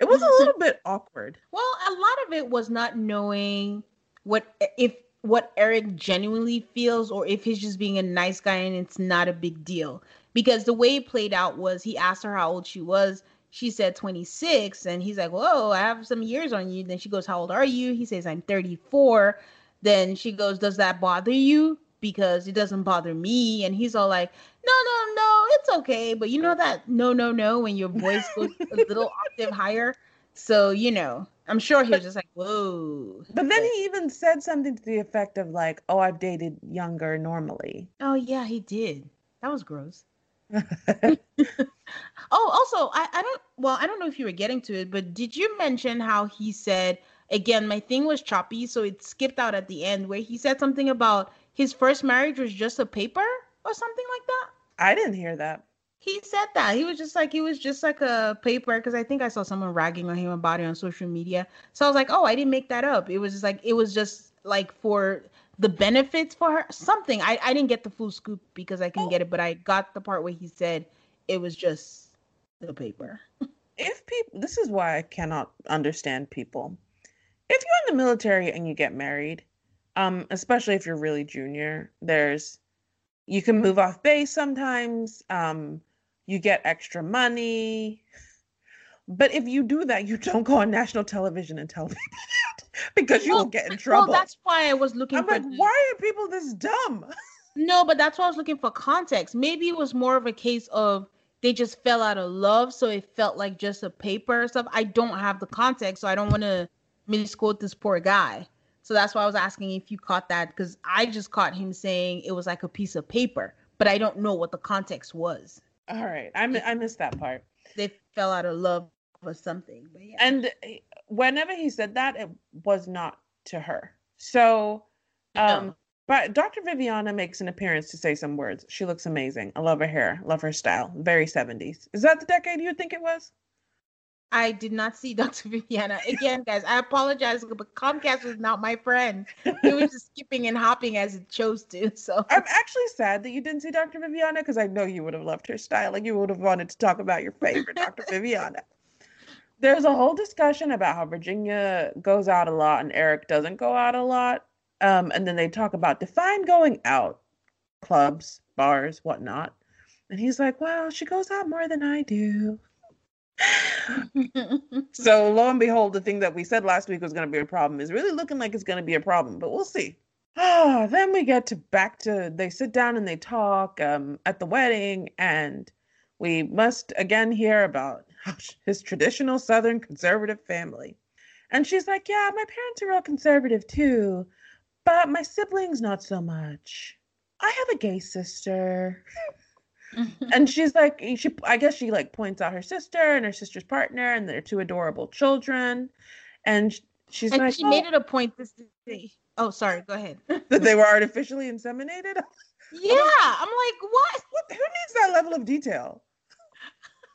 Speaker 2: it was a little bit awkward.
Speaker 1: Well, a lot of it was not knowing what if what Eric genuinely feels or if he's just being a nice guy and it's not a big deal. Because the way it played out was he asked her how old she was she said 26 and he's like whoa i have some years on you then she goes how old are you he says i'm 34 then she goes does that bother you? Because it doesn't bother me. And he's all like no no no it's okay. But you know that no no no when your voice goes a little octave higher? So you know i'm sure he was just like whoa.
Speaker 2: but then he even said something to the effect of like oh i've dated younger normally.
Speaker 1: Oh yeah he did. That was gross. Oh, also, I, I don't, well, I don't know if you were getting to it, but did you mention how he said, again, my thing was choppy, so it skipped out at the end where he said something about his first marriage was just a paper or something like that?
Speaker 2: I didn't hear that.
Speaker 1: He said that. He was just like, he was just like a paper because I think I saw someone ragging on him about it on social media. So I was like, oh, I didn't make that up. It was just like, it was just like for the benefits for her something i i didn't get the full scoop because i couldn't oh. get it but i got the part where he said it was just the paper
Speaker 2: if people this is why i cannot understand people if you're in the military and you get married um especially if you're really junior there's you can move off base sometimes um you get extra money but if you do that you don't go on national television and tell people that because you well, will get in trouble.
Speaker 1: Well, that's why I was looking
Speaker 2: I'm. Like, why are people this dumb?
Speaker 1: No, but that's why I was looking for context. Maybe it was more of a case of they just fell out of love, so it felt like just a paper or stuff. I don't have the context, so I don't want to misquote this poor guy. So that's why I was asking if you caught that because I just caught him saying it was like a piece of paper, but I don't know what the context was.
Speaker 2: All right, I I missed that part.
Speaker 1: They fell out of love or something. But yeah.
Speaker 2: And whenever he said that, it was not to her. So, um, no. but Dr. Viviana makes an appearance to say some words. She looks amazing. I love her hair, love her style. Very 70s. Is that the decade you think it was?
Speaker 1: I did not see Dr. Viviana. Again, guys, I apologize, but Comcast was not my friend. It was just skipping and hopping as it chose to. So
Speaker 2: I'm actually sad that you didn't see Dr. Viviana because I know you would have loved her style and you would have wanted to talk about your favorite Dr. Viviana there's a whole discussion about how Virginia goes out a lot and Eric doesn't go out a lot. Um, and then they talk about define going out, clubs, bars, whatnot. And he's like, well, she goes out more than I do. So lo and behold, the thing that we said last week was going to be a problem is really looking like it's going to be a problem, but we'll see. Ah, then we get to back to they sit down and they talk um, at the wedding, and we must again hear about his traditional Southern conservative family. And she's like, Yeah, my parents are real conservative too, but my siblings not so much. I have a gay sister. and she's like, she, I guess she like points out her sister and her sister's partner and their two adorable children. And she's
Speaker 1: and
Speaker 2: like,
Speaker 1: she oh. made it a point this day. Oh, sorry. Go ahead.
Speaker 2: that they were artificially inseminated?
Speaker 1: Yeah, I'm like, what?
Speaker 2: what? Who needs that level of detail?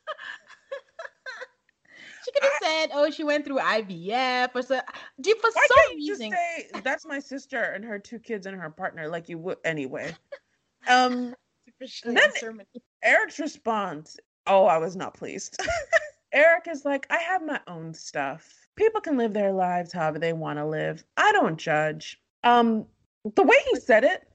Speaker 1: she could have said, "Oh, she went through IVF or so." Do for
Speaker 2: Why
Speaker 1: some reason?
Speaker 2: just say that's my sister and her two kids and her partner like you would anyway? Um,
Speaker 1: Artificially
Speaker 2: then-. Eric's response, oh, I was not pleased. Eric is like, I have my own stuff. People can live their lives however they want to live. I don't judge. Um, the way he said it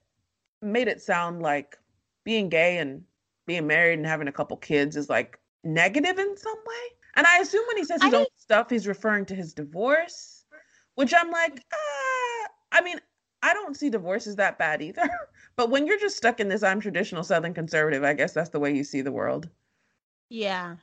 Speaker 2: made it sound like being gay and being married and having a couple kids is like negative in some way. And I assume when he says
Speaker 1: I
Speaker 2: his own stuff, he's referring to his divorce, which I'm like, ah, I mean, I don't see divorce as that bad either. But when you're just stuck in this I'm traditional Southern conservative, I guess that's the way you see the world.
Speaker 1: Yeah.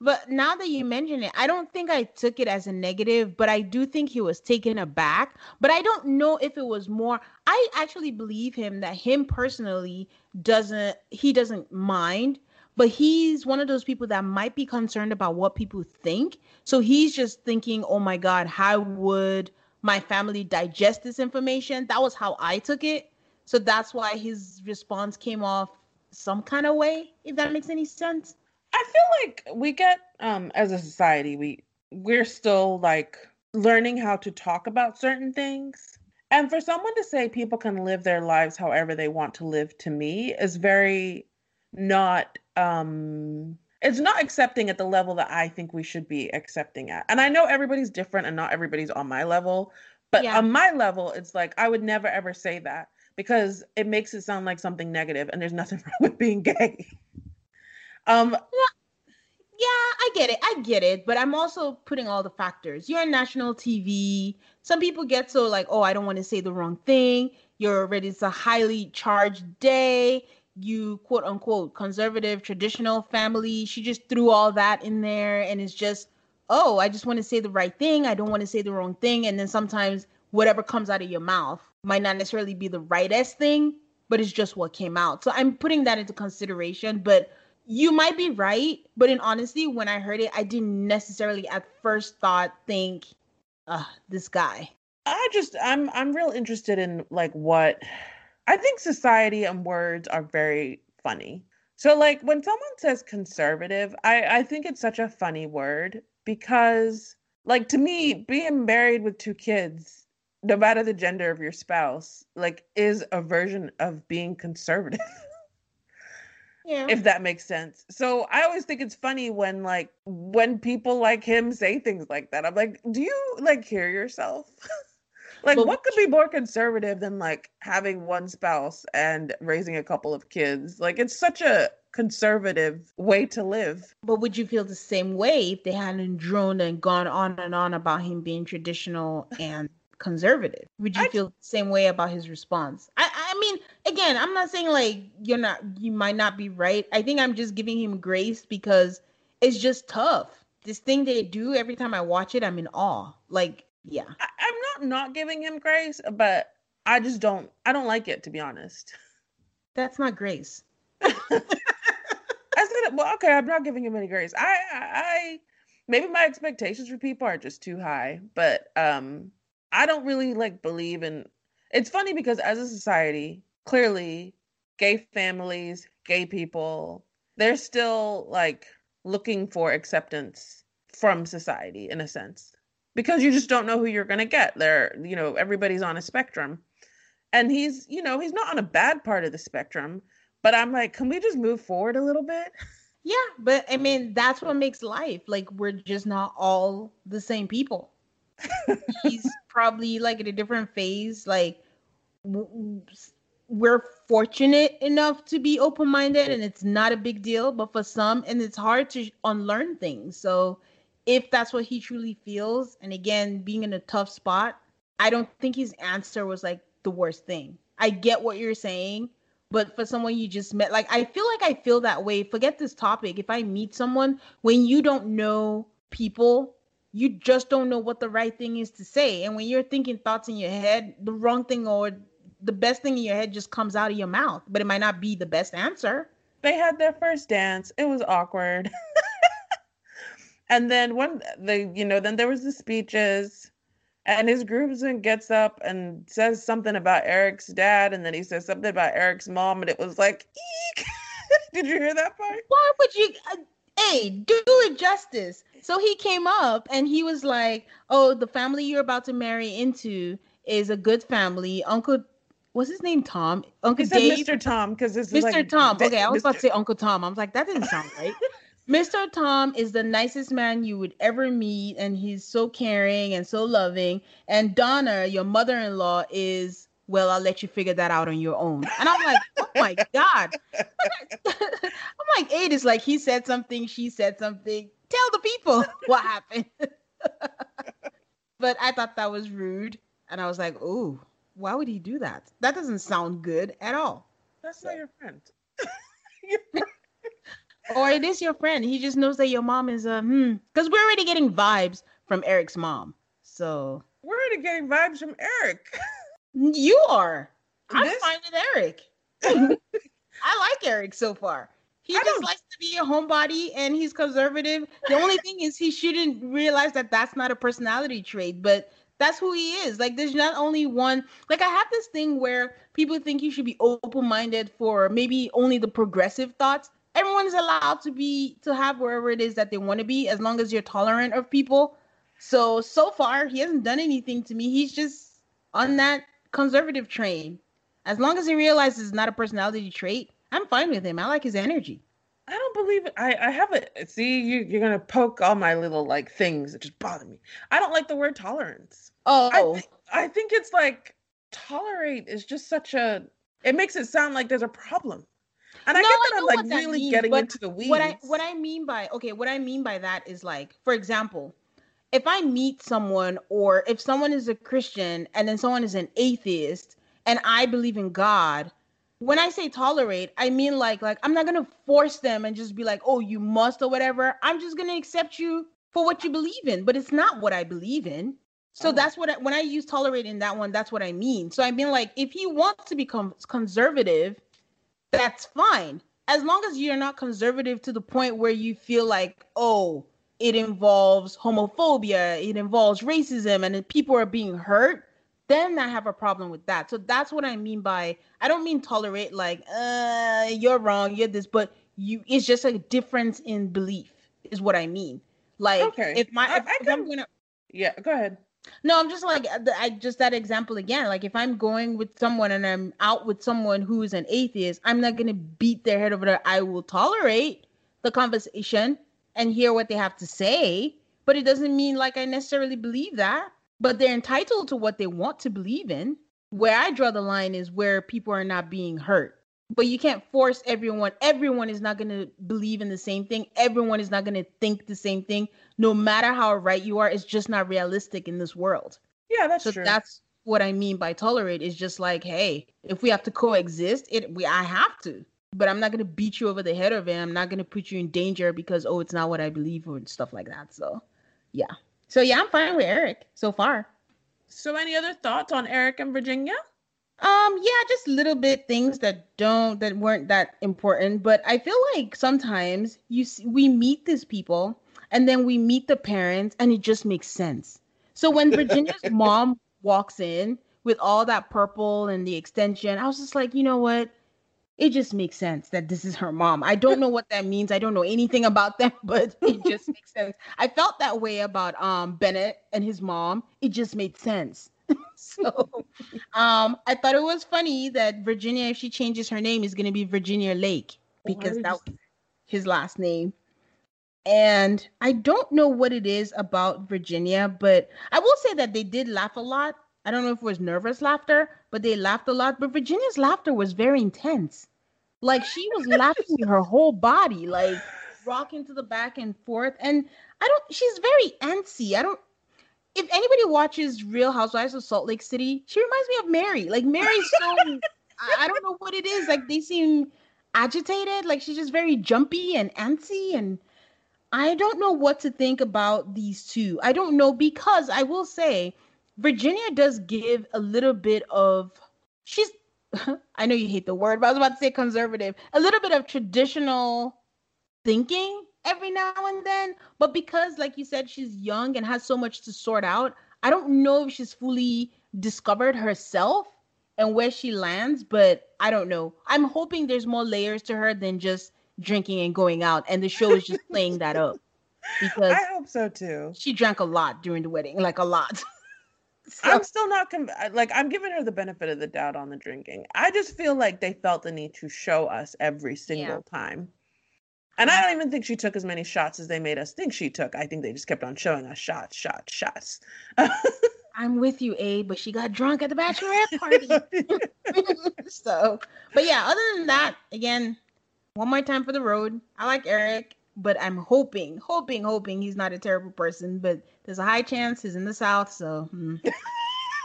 Speaker 1: But now that you mention it, I don't think I took it as a negative, but I do think he was taken aback. But I don't know if it was more. I actually believe him that him personally doesn't, he doesn't mind, but he's one of those people that might be concerned about what people think. So he's just thinking, oh my God, how would my family digest this information? That was how I took it. So that's why his response came off some kind of way, if that makes any sense.
Speaker 2: I feel like we get um as a society, we we're still like learning how to talk about certain things. And for someone to say people can live their lives however they want to live to me is very not um it's not accepting at the level that I think we should be accepting at. And I know everybody's different and not everybody's on my level, but
Speaker 1: Yeah.
Speaker 2: on my level it's like I would never ever say that because it makes it sound like something negative and there's nothing wrong with being gay. Um
Speaker 1: Yeah, I get it. I get it. But I'm also putting all the factors. You're on national TV. Some people get so like, oh, I don't want to say the wrong thing. You're already, it's a highly charged day. You quote unquote conservative, traditional family. She just threw all that in there and it's just, oh, I just want to say the right thing. I don't want to say the wrong thing. And then sometimes whatever comes out of your mouth might not necessarily be the rightest thing, but it's just what came out. So I'm putting that into consideration. But you might be right, but in honesty, when I heard it, I didn't necessarily at first thought think, uh, this guy.
Speaker 2: I just I'm I'm real interested in like what I think society and words are very funny. So like when someone says conservative, I I think it's such a funny word because like to me being married with two kids no matter the gender of your spouse like is a version of being conservative
Speaker 1: Yeah.
Speaker 2: if that makes sense. So I always think it's funny when like when people like him say things like that. I'm like, do you like hear yourself? like
Speaker 1: But-
Speaker 2: what could be more conservative than like having one spouse and raising a couple of kids? Like it's such a conservative way to live.
Speaker 1: but would you feel the same way if they hadn't droned and gone on and on about him being traditional and conservative? Would you
Speaker 2: I-
Speaker 1: feel the same way about his response? I I mean, again, I'm not saying like you're not you might not be right. I think I'm just giving him grace because it's just tough. This thing they do every time I watch it, I'm in awe. Like, yeah.
Speaker 2: I, I'm not not giving him grace, but I just don't I don't like it to be honest.
Speaker 1: That's not grace.
Speaker 2: I said, well, okay, I'm not giving him any grace. I, I, I, maybe my expectations for people are just too high, but um, I don't really like believe in. It's funny because as a society, clearly, gay families, gay people, they're still like looking for acceptance from society in a sense because you just don't know who you're gonna get. There, you know, everybody's on a spectrum, and he's, you know, he's not on a bad part of the spectrum. But I'm like, can we just move forward a little bit?
Speaker 1: Yeah, but I mean, that's what makes life. Like, we're just not all the same people. He's probably like in a different phase. Like, we're fortunate enough to be open minded and it's not a big deal. But for some, and it's hard to unlearn things. So, if that's what he truly feels, and again, being in a tough spot, I don't think his answer was like the worst thing. I get what you're saying, but for someone you just met like i feel like i feel that way forget this topic if i meet someone when you don't know people you just don't know what the right thing is to say and when you're thinking thoughts in your head the wrong thing or the best thing in your head just comes out of your mouth but it might not be the best answer
Speaker 2: They had their first dance. It was awkward. and then when the you know, then there was the speeches. and his groomsman gets up and says something about Eric's dad, and then he says something about Eric's mom, and it was like, eek. Did you hear that part?
Speaker 1: Why would you? Uh, hey, do it justice. So he came up and he was like, "Oh, the family you're about to marry into is a good family. Uncle, what's his name? Tom. Uncle
Speaker 2: He
Speaker 1: Dave.
Speaker 2: Mr. Tom because this
Speaker 1: Mr.
Speaker 2: is like
Speaker 1: Tom. Okay, I was about to say Uncle Tom. I was like, that didn't sound right. Mr. Tom is the nicest man you would ever meet, and he's so caring and so loving. And Donna, your mother-in-law, is well. I'll let you figure that out on your own. And I'm like, oh my god. I'm like, eight is like he said something, she said something. Tell the people what happened. but I thought that was rude, and I was like, oh, why would he do that? That doesn't sound good at all.
Speaker 2: That's not your friend.
Speaker 1: Or it is your friend. He just knows that your mom is a hmm. Because we're already getting vibes from Eric's mom. So
Speaker 2: We're already getting vibes from Eric.
Speaker 1: you are. I'm
Speaker 2: This-
Speaker 1: fine with Eric. I like Eric so far. He
Speaker 2: I
Speaker 1: just
Speaker 2: don't-
Speaker 1: likes to be a homebody and he's conservative. The only thing is he shouldn't realize that that's not a personality trait, but that's who he is. Like there's not only one. Like I have this thing where people think you should be open-minded for maybe only the progressive thoughts. Everyone is allowed to be to have wherever it is that they want to be as long as you're tolerant of people. So so far he hasn't done anything to me. He's just on that conservative train. As long as he realizes it's not a personality trait, I'm fine with him. I like his energy.
Speaker 2: I don't believe it. I, I have a see you you're gonna poke all my little like things that just bother me. I don't like the word tolerance. I
Speaker 1: Oh,
Speaker 2: I think it's like tolerate is just such a it makes it sound like there's a problem. And I
Speaker 1: No,
Speaker 2: get that
Speaker 1: know
Speaker 2: I'm
Speaker 1: what
Speaker 2: like really
Speaker 1: means,
Speaker 2: getting into the weeds.
Speaker 1: what I what I mean by okay, what I mean by that is like, for example, if I meet someone or if someone is a Christian and then someone is an atheist and I believe in God, when I say tolerate, I mean like like I'm not gonna force them and just be like, oh, you must or whatever. I'm just gonna accept you for what you believe in, but it's not what I believe in. So
Speaker 2: Oh.
Speaker 1: that's what I, when I use tolerate in that one, that's what I mean. So I mean like if he wants to become conservative, that's fine. As long as you're not conservative to the point where you feel like, oh, it involves homophobia, it involves racism, and people are being hurt, then I have a problem with that. So that's what I mean by I don't mean tolerate like, uh, you're wrong, you're this, but you it's just a difference in belief is what I mean. Like
Speaker 2: Okay.
Speaker 1: if my
Speaker 2: I-
Speaker 1: if,
Speaker 2: I
Speaker 1: if I'm gonna
Speaker 2: yeah, go ahead.
Speaker 1: No, I'm just like uh, I just that example again. Like if I'm going with someone and I'm out with someone who is an atheist, I'm not gonna beat their head over there. I will tolerate the conversation and hear what they have to say, but it doesn't mean like I necessarily believe that. But they're entitled to what they want to believe in. Where I draw the line is where people are not being hurt. But you can't force everyone. Everyone is not going to believe in the same thing. Everyone is not going to think the same thing. No matter how right you are, it's just not realistic in this world.
Speaker 2: Yeah, that's
Speaker 1: So
Speaker 2: true.
Speaker 1: that's what I mean by tolerate is just like, hey, if we have to coexist, it we I have to. But I'm not gonna beat you over the head of it. I'm not gonna put you in danger because oh, it's not what I believe or stuff like that. So yeah. So yeah, I'm fine with Eric so far.
Speaker 2: so any other thoughts on Eric and Virginia?
Speaker 1: Um, yeah, just little bit things that don't that weren't that important, but I feel like sometimes you see, we meet these people and then we meet the parents and it just makes sense. So when Virginia's mom walks in with all that purple and the extension, I was just like, you know what? It just makes sense that this is her mom. I don't know what that means. I don't know anything about them, but it just makes sense. I felt that way about um Bennett and his mom. It just made sense. So um, I thought it was funny that Virginia, if she changes her name, is going to be Virginia Lake because that was his last name. And I don't know what it is about Virginia, but I will say that they did laugh a lot. I don't know if it was nervous laughter, but they laughed a lot. But Virginia's laughter was very intense. Like she was laughing her whole body, like rocking to the back and forth. And I don't, she's very antsy. I don't, if anybody watches Real Housewives of Salt Lake City, she reminds me of Mary. Like Mary's so I, I don't know what it is. Like they seem agitated. Like she's just very jumpy and antsy, and I don't know what to think about these two. I don't know because I will say Virginia does give a little bit of she's I know you hate the word, but I was about to say conservative. A little bit of traditional thinking every now and then. But because, like you said, she's young and has so much to sort out, I don't know if she's fully discovered herself and where she lands, but I don't know. I'm hoping there's more layers to her than just drinking and going out, and the show is just playing that up. Because
Speaker 2: I hope so too.
Speaker 1: she drank a lot during the wedding, like a lot. So-
Speaker 2: I'm still not con- like I'm giving her the benefit of the doubt on the drinking. I just feel like they felt the need to show us every single time. And I don't even think she took as many shots as they made us think she took. I think they just kept on showing us shots, shots, shots.
Speaker 1: I'm with you, Abe, but she got drunk at the bachelorette party. so, but yeah, other than that, again, one more time for the road. I like Eric, but I'm hoping, hoping, hoping he's not a terrible person. But there's a high chance he's in the South, so hmm.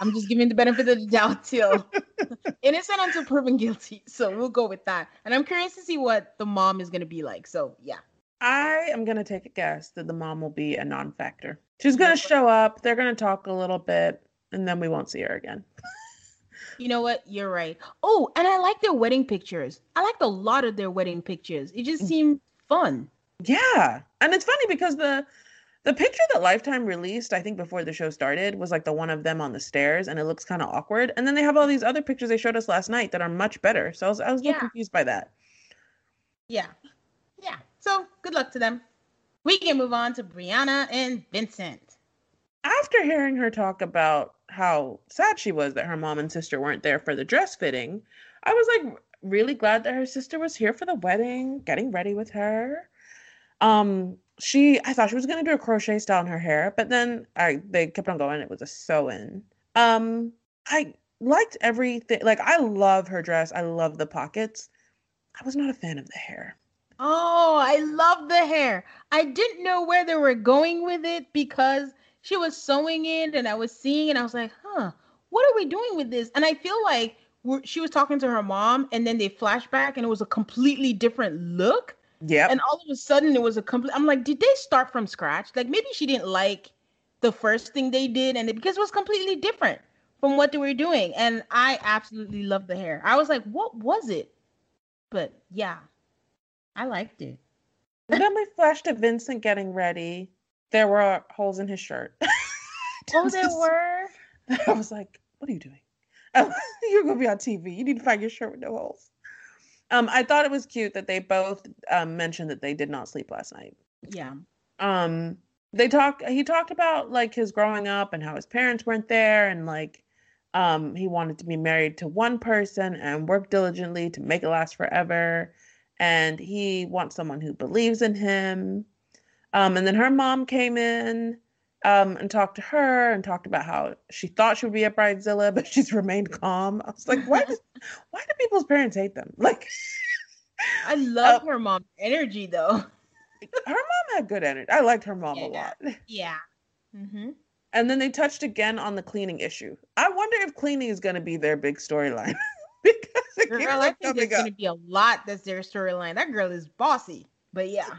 Speaker 1: I'm just giving the benefit of the doubt till innocent until proven guilty. So we'll go with that. And I'm curious to see what the mom is gonna be like. So yeah.
Speaker 2: I am gonna take a guess that the mom will be a non-factor. She's gonna show up. They're gonna talk a little bit, and then we won't see her again.
Speaker 1: You know what? You're right. Oh, and I like their wedding pictures. I liked a lot of their wedding pictures. It just mm. seemed fun.
Speaker 2: Yeah, and it's funny because the the picture that Lifetime released, I think before the show started, was like the one of them on the stairs, and it looks kind of awkward. And then they have all these other pictures they showed us last night that are much better. So I was I was a little confused by that.
Speaker 1: Yeah. Yeah. So good luck to them. We can move on to Brianna and Vincent.
Speaker 2: After hearing her talk about how sad she was that her mom and sister weren't there for the dress fitting, I was like really glad that her sister was here for the wedding, getting ready with her. Um, she I thought she was gonna do a crochet style in her hair, but then I they kept on going. It was a sew-in. Um, I liked everything. Like I love her dress. I love the pockets. I was not a fan of the hair.
Speaker 1: Oh, I love the hair. I didn't know where they were going with it because she was sewing it and I was seeing and I was like, huh, what are we doing with this? And I feel like she was talking to her mom and then they flashed back and it was a completely different look.
Speaker 2: Yep.
Speaker 1: And all of a sudden it was a complete, I'm like, did they start from scratch? Like maybe she didn't like the first thing they did and it, because it was completely different from what they were doing. And I absolutely loved the hair. I was like, what was it? But yeah, I liked it.
Speaker 2: Then we flashed to Vincent getting ready. There were holes in his shirt.
Speaker 1: Oh, there were.
Speaker 2: I was like, "What are you doing? You're gonna be on TV. You need to find your shirt with no holes." Um, I thought it was cute that they both um, mentioned that they did not sleep last night.
Speaker 1: Yeah.
Speaker 2: Um, they talk. He talked about like his growing up and how his parents weren't there, and like, um, he wanted to be married to one person and work diligently to make it last forever, and he wants someone who believes in him. Um, and then her mom came in um, and talked to her and talked about how she thought she would be a bridezilla, but she's remained calm. I was like, why does, why do people's parents hate them? Like,
Speaker 1: I love her mom's energy though.
Speaker 2: her mom had good energy. I liked her mom a lot.
Speaker 1: Yeah. Mm-hmm.
Speaker 2: And then they touched again on the cleaning issue. I wonder if cleaning is going to be their big storyline because
Speaker 1: Girl, I think there's gonna be a lot that's their storyline. That girl is bossy. But yeah.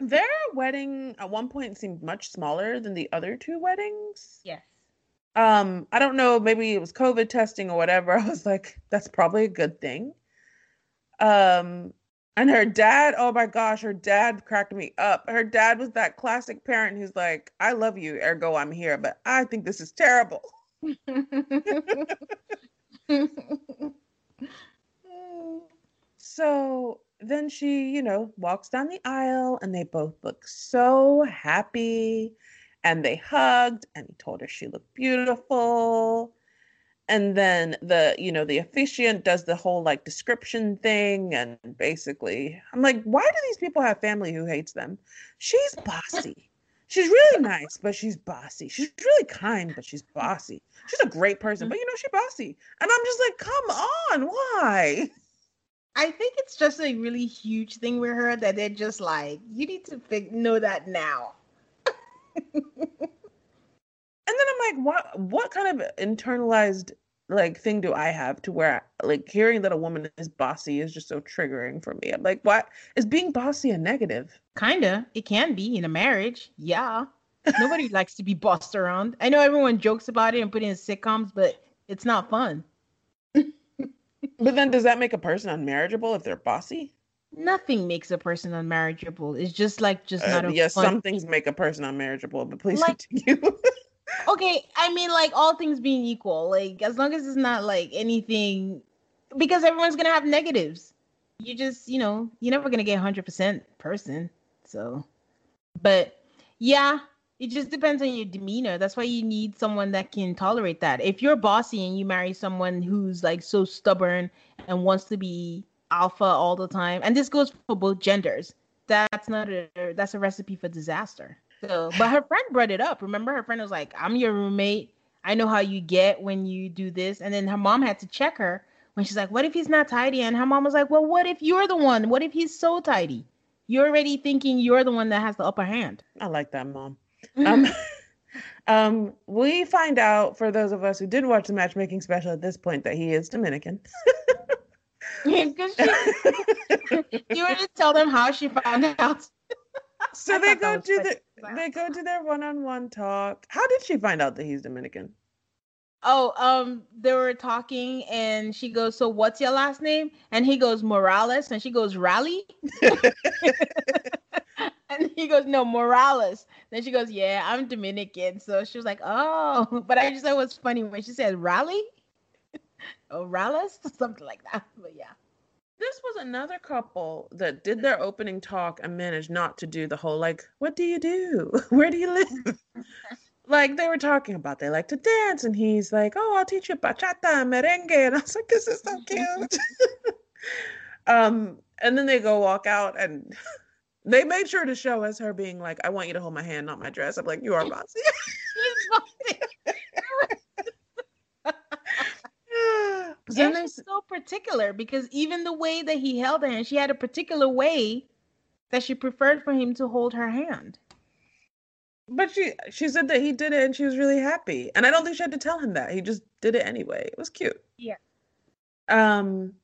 Speaker 2: Their wedding at one point seemed much smaller than the other two weddings.
Speaker 1: Yes.
Speaker 2: um i don't know maybe it was covid testing or whatever i was like that's probably a good thing um and her dad oh my gosh her dad cracked me up her dad was that classic parent who's like i love you ergo i'm here but i think this is terrible so then she you know walks down the aisle and they both look so happy and they hugged and he told her she looked beautiful. And then the you know the officiant does the whole like description thing and basically i'm like why do these people have family who hates them? She's bossy. She's really nice but she's bossy. She's really kind but she's bossy. She's a great person mm. but you know she's bossy. And i'm just like come on why
Speaker 1: I think it's just a really huge thing with her that they're just like, you need to fig- know that now.
Speaker 2: And then I'm like, what what kind of internalized like thing do I have to where like hearing that a woman is bossy is just so triggering for me. I'm like, what is being bossy a negative?
Speaker 1: Kinda. It can be in a marriage. Yeah. Nobody likes to be bossed around. I know everyone jokes about it and put it in sitcoms, but it's not fun.
Speaker 2: But then does that make a person unmarriageable if they're bossy?
Speaker 1: Nothing makes a person unmarriageable. It's just like just
Speaker 2: Uh,
Speaker 1: not a
Speaker 2: yes,
Speaker 1: fun
Speaker 2: some things make a person unmarriageable, but please
Speaker 1: Like-
Speaker 2: continue.
Speaker 1: okay, I mean, like all things being equal, like as long as it's not like anything, because everyone's gonna have negatives. You just, you know, you're never gonna get hundred percent person. So, but yeah, it just depends on your demeanor. That's why you need someone that can tolerate that. If you're bossy and you marry someone who's like so stubborn and wants to be alpha all the time, and this goes for both genders, that's not a that's a recipe for disaster. So, but her friend brought it up. Remember, her friend was like, "I'm your roommate. I know how you get when you do this." And then her mom had to check her when she's like, "What if he's not tidy?" And her mom was like, "Well, what if you're the one? What if he's so tidy? You're already thinking you're the one that has the upper hand."
Speaker 2: I like that, mom. Um, um, we find out for those of us who did watch the matchmaking special at this point that he is Dominican.
Speaker 1: You were to tell them how she found out.
Speaker 2: so they go to the they go to their one-on-one talk. How did she find out that he's Dominican?
Speaker 1: Oh, um, they were talking, and she goes, "So what's your last name?" And he goes, "Morales," and she goes, "Rally." and he goes, "No, Morales." Then she goes, "Yeah, I'm Dominican." So she was like, "Oh," but I just thought it was funny when she said "Rally," or "Rallis," something like that. But yeah
Speaker 2: this was another couple that did their opening talk and managed not to do the whole like, what do you do? Where do you live? like they were talking about they like to dance and he's like, Oh, I'll teach you bachata and merengue. And I was like, This is so cute. um, and then they go walk out and they made sure to show us her being like, I want you to hold my hand, not my dress. I'm like, you are bossy.
Speaker 1: and she's so particular because even the way that he held her hand, she had a particular way that she preferred for him to hold her hand.
Speaker 2: But she she said that he did it and she was really happy. And I don't think she had to tell him that. He just did it anyway. It was cute.
Speaker 1: Yeah.
Speaker 2: Um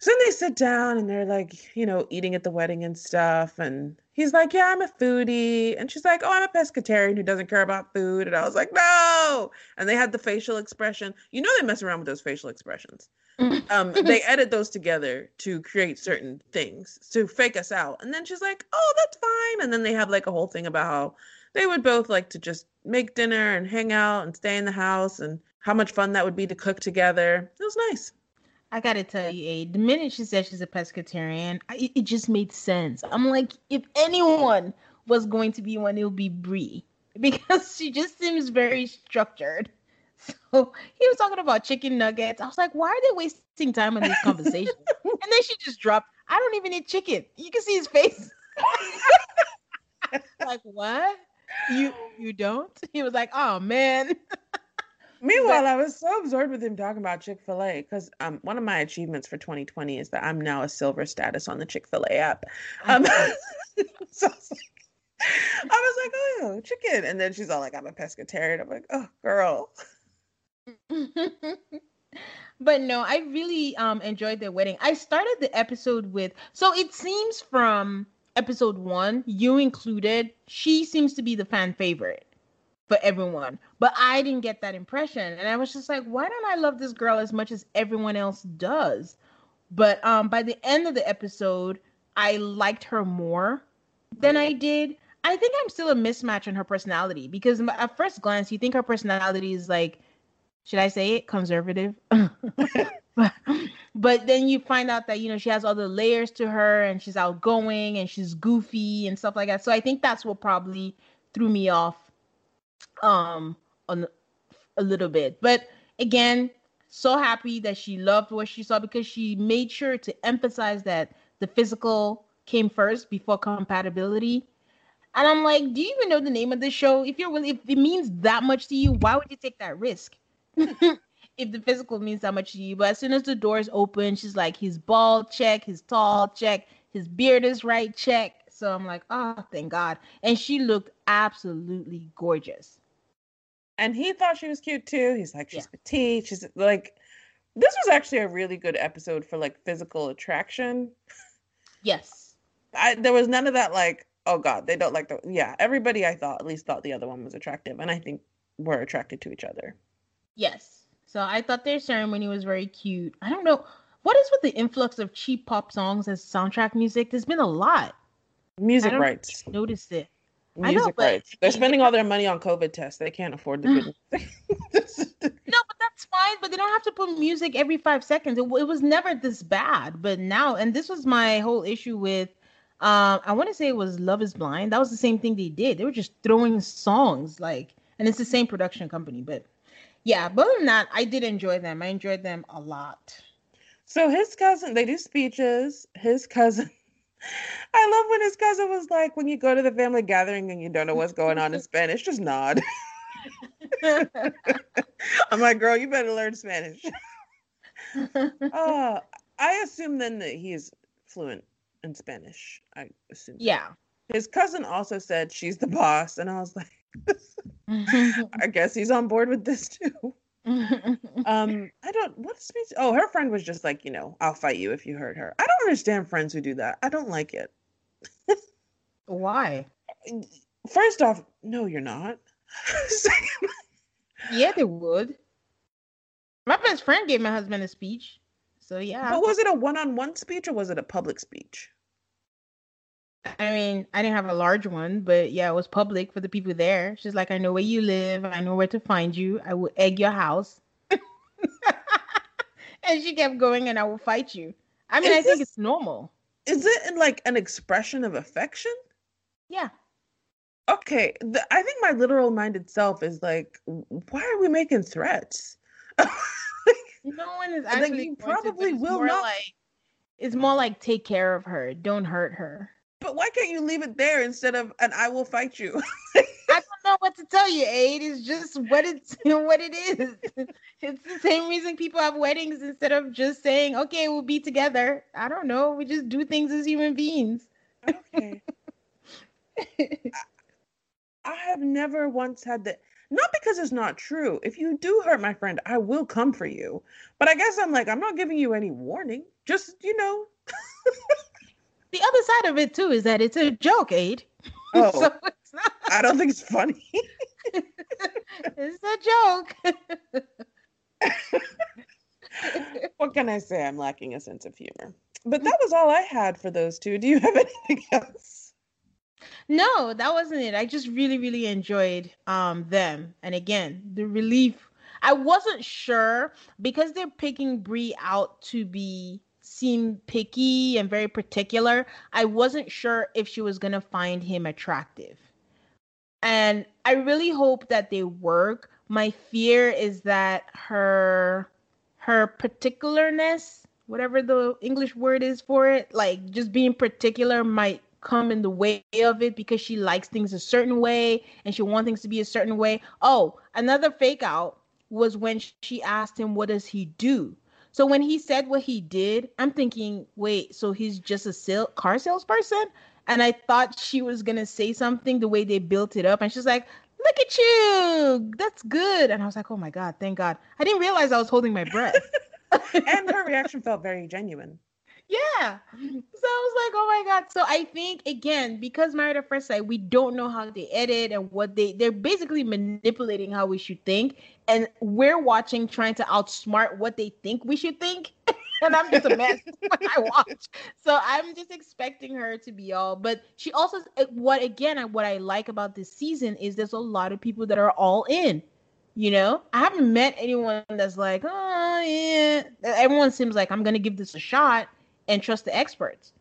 Speaker 2: so then they sit down and they're like, you know, eating at the wedding and stuff. And he's like, Yeah, I'm a foodie. And she's like, Oh, I'm a pescatarian who doesn't care about food. And I was like, No. And they had the facial expression. You know, they mess around with those facial expressions. um, they edit those together to create certain things to fake us out. And then she's like, Oh, that's fine. And then they have like a whole thing about how they would both like to just make dinner and hang out and stay in the house and how much fun that would be to cook together. It was nice.
Speaker 1: I gotta tell you, A, the minute she said she's a pescatarian, I, it just made sense. I'm like, if anyone was going to be one, it would be Brie because she just seems very structured. So he was talking about chicken nuggets. I was like, why are they wasting time on this conversation? and then she just dropped, I don't even eat chicken. You can see his face. like, what? You you don't? He was like, oh man.
Speaker 2: Meanwhile, I was so absorbed with him talking about Chick fil A because um, one of my achievements for 2020 is that I'm now a silver status on the Chick fil A app. Um, so I was, like, I was like, oh, chicken. And then she's all like, I'm a pescatarian. I'm like, oh, girl.
Speaker 1: but no, I really um, enjoyed their wedding. I started the episode with, so it seems from episode one, you included, she seems to be the fan favorite for everyone. But I didn't get that impression. And I was just like, why don't I love this girl as much as everyone else does? But um by the end of the episode, I liked her more than I did. I think I'm still a mismatch in her personality because at first glance, you think her personality is like, should I say it, conservative? but, then you find out that you know she has other layers to her, and she's outgoing and she's goofy and stuff like that. So I think that's what probably threw me off um on a little bit. But again, so happy that she loved what she saw because she made sure to emphasize that the physical came first before compatibility. And I'm like, do you even know the name of the show? If you're if it means that much to you, why would you take that risk? if the physical means that much to you. But as soon as the doors open, she's like, he's bald, check, he's tall, check, his beard is right, check. So I'm like, oh, thank God. And she looked absolutely gorgeous
Speaker 2: and he thought she was cute too. He's like, she's yeah. petite. She's like, this was actually a really good episode for like physical attraction.
Speaker 1: Yes.
Speaker 2: I there was none of that like, oh god, they don't like the yeah. Everybody I thought at least thought the other one was attractive, and I think we're attracted to each other.
Speaker 1: Yes. So I thought their ceremony was very cute. I don't know what is with the influx of cheap pop songs as soundtrack music. There's been a lot.
Speaker 2: Music rights.
Speaker 1: Noticed it. I know,
Speaker 2: music
Speaker 1: but-
Speaker 2: rights. They're spending all their money on COVID tests. They can't afford the good.
Speaker 1: No, but that's fine. But they don't have to put music every five seconds. It, it was never this bad. But now, and this was my whole issue with, um, I want to say it was Love Is Blind. That was the same thing they did. They were just throwing songs like, and it's the same production company. But yeah, but other than that, I did enjoy them. I enjoyed them a lot.
Speaker 2: so his cousin, they do speeches. His cousin. I love when his cousin was like, when you go to the family gathering and you don't know what's going on in Spanish, just nod. I'm like, girl, you better learn Spanish. Uh, I assume then that he is fluent in Spanish. I assume.
Speaker 1: yeah.
Speaker 2: His cousin also said she's the boss, and I was like, I guess he's on board with this too. Um, I don't. What speech? Oh, her friend was just like, you know, I'll fight you if you hurt her. I don't understand friends who do that. I don't like it.
Speaker 1: Why?
Speaker 2: First off, no, you're not.
Speaker 1: Yeah, they would. My best friend gave my husband a speech. So yeah.
Speaker 2: but was it a one-on-one speech or was it a public speech?
Speaker 1: I mean, I didn't have a large one, but yeah, it was public for the people there. She's like, I know where you live. I know where to find you. I will egg your house. and she kept going, and I will fight you. I mean,
Speaker 2: Is
Speaker 1: I think
Speaker 2: this-
Speaker 1: it's normal.
Speaker 2: Is it in, like an expression of affection?
Speaker 1: Yeah.
Speaker 2: Okay, the, I think my literal minded self is like, why are we making threats?
Speaker 1: No one is actually
Speaker 2: you
Speaker 1: going to,
Speaker 2: probably will not-
Speaker 1: Like, it's more like take care of her. Don't hurt her.
Speaker 2: But why can't you leave it there instead of and I will fight you?
Speaker 1: I don't know what to tell you, Aid. It's just what it's what it is. It's the same reason people have weddings instead of just saying, "Okay, we'll be together." I don't know. We just do things as human beings.
Speaker 2: okay. I have never once had that. Not because it's not true. If you do hurt my friend, I will come for you. But I guess I'm like, I'm not giving you any warning. Just, you know.
Speaker 1: The other side of it too is that it's a joke, Aid.
Speaker 2: Oh,
Speaker 1: so it's not.
Speaker 2: I don't think it's funny.
Speaker 1: It's a joke.
Speaker 2: what can I say? I'm lacking a sense of humor. But that was all I had for those two. Do you have anything else?
Speaker 1: No, that wasn't it. I just really, really enjoyed um them. And again, the relief. I wasn't sure because they're picking Brie out to be seem picky and very particular. I wasn't sure if she was gonna find him attractive. And I really hope that they work. My fear is that her her particularness, whatever the English word is for it, like just being particular might come in the way of it because she likes things a certain way and she wants things to be a certain way. Oh, another fake out was when she asked him, What does he do? So when he said what he did, I'm thinking, Wait, so he's just a sale- car salesperson? And I thought she was going to say something the way they built it up. And she's like, Look at you. That's good. And I was like, Oh my God, thank God. I didn't realize I was holding my breath.
Speaker 2: And her reaction felt very genuine.
Speaker 1: Yeah. Mm-hmm. So I was like, oh my God. So I think again, because Married at First Sight, we don't know how they edit and what they they're basically manipulating how we should think. And we're watching trying to outsmart what they think we should think. and I'm just a mess when I watch. So I'm just expecting her to be all. But she also eh, what again what I like about this season is there's a lot of people that are all in. You know, I haven't met anyone that's like, oh yeah. Everyone seems like I'm gonna give this a shot and trust the experts.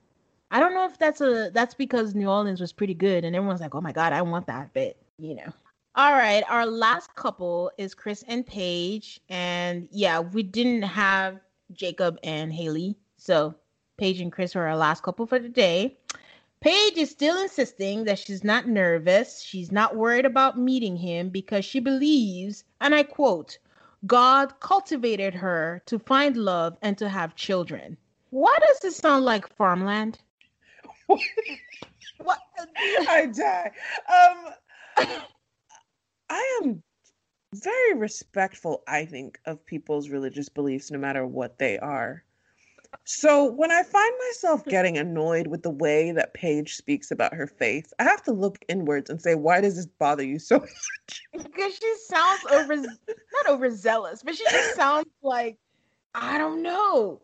Speaker 1: I don't know if that's a that's because New Orleans was pretty good and everyone's like, "Oh my god, I want that." But, you know. All right, our last couple is Chris and Paige and yeah, we didn't have Jacob and Haley. So, Paige and Chris are our last couple for the day. Paige is still insisting that she's not nervous. She's not worried about meeting him because she believes, and I quote, God cultivated her to find love and to have children. Why does this sound like farmland? What?
Speaker 2: I die. Um, I am very respectful, I think, of people's religious beliefs, no matter what they are. So when I find myself getting annoyed with the way that Paige speaks about her faith, I have to look inwards and say, why does this bother you so much?
Speaker 1: Because she sounds over, not overzealous, but she just sounds like, I don't know.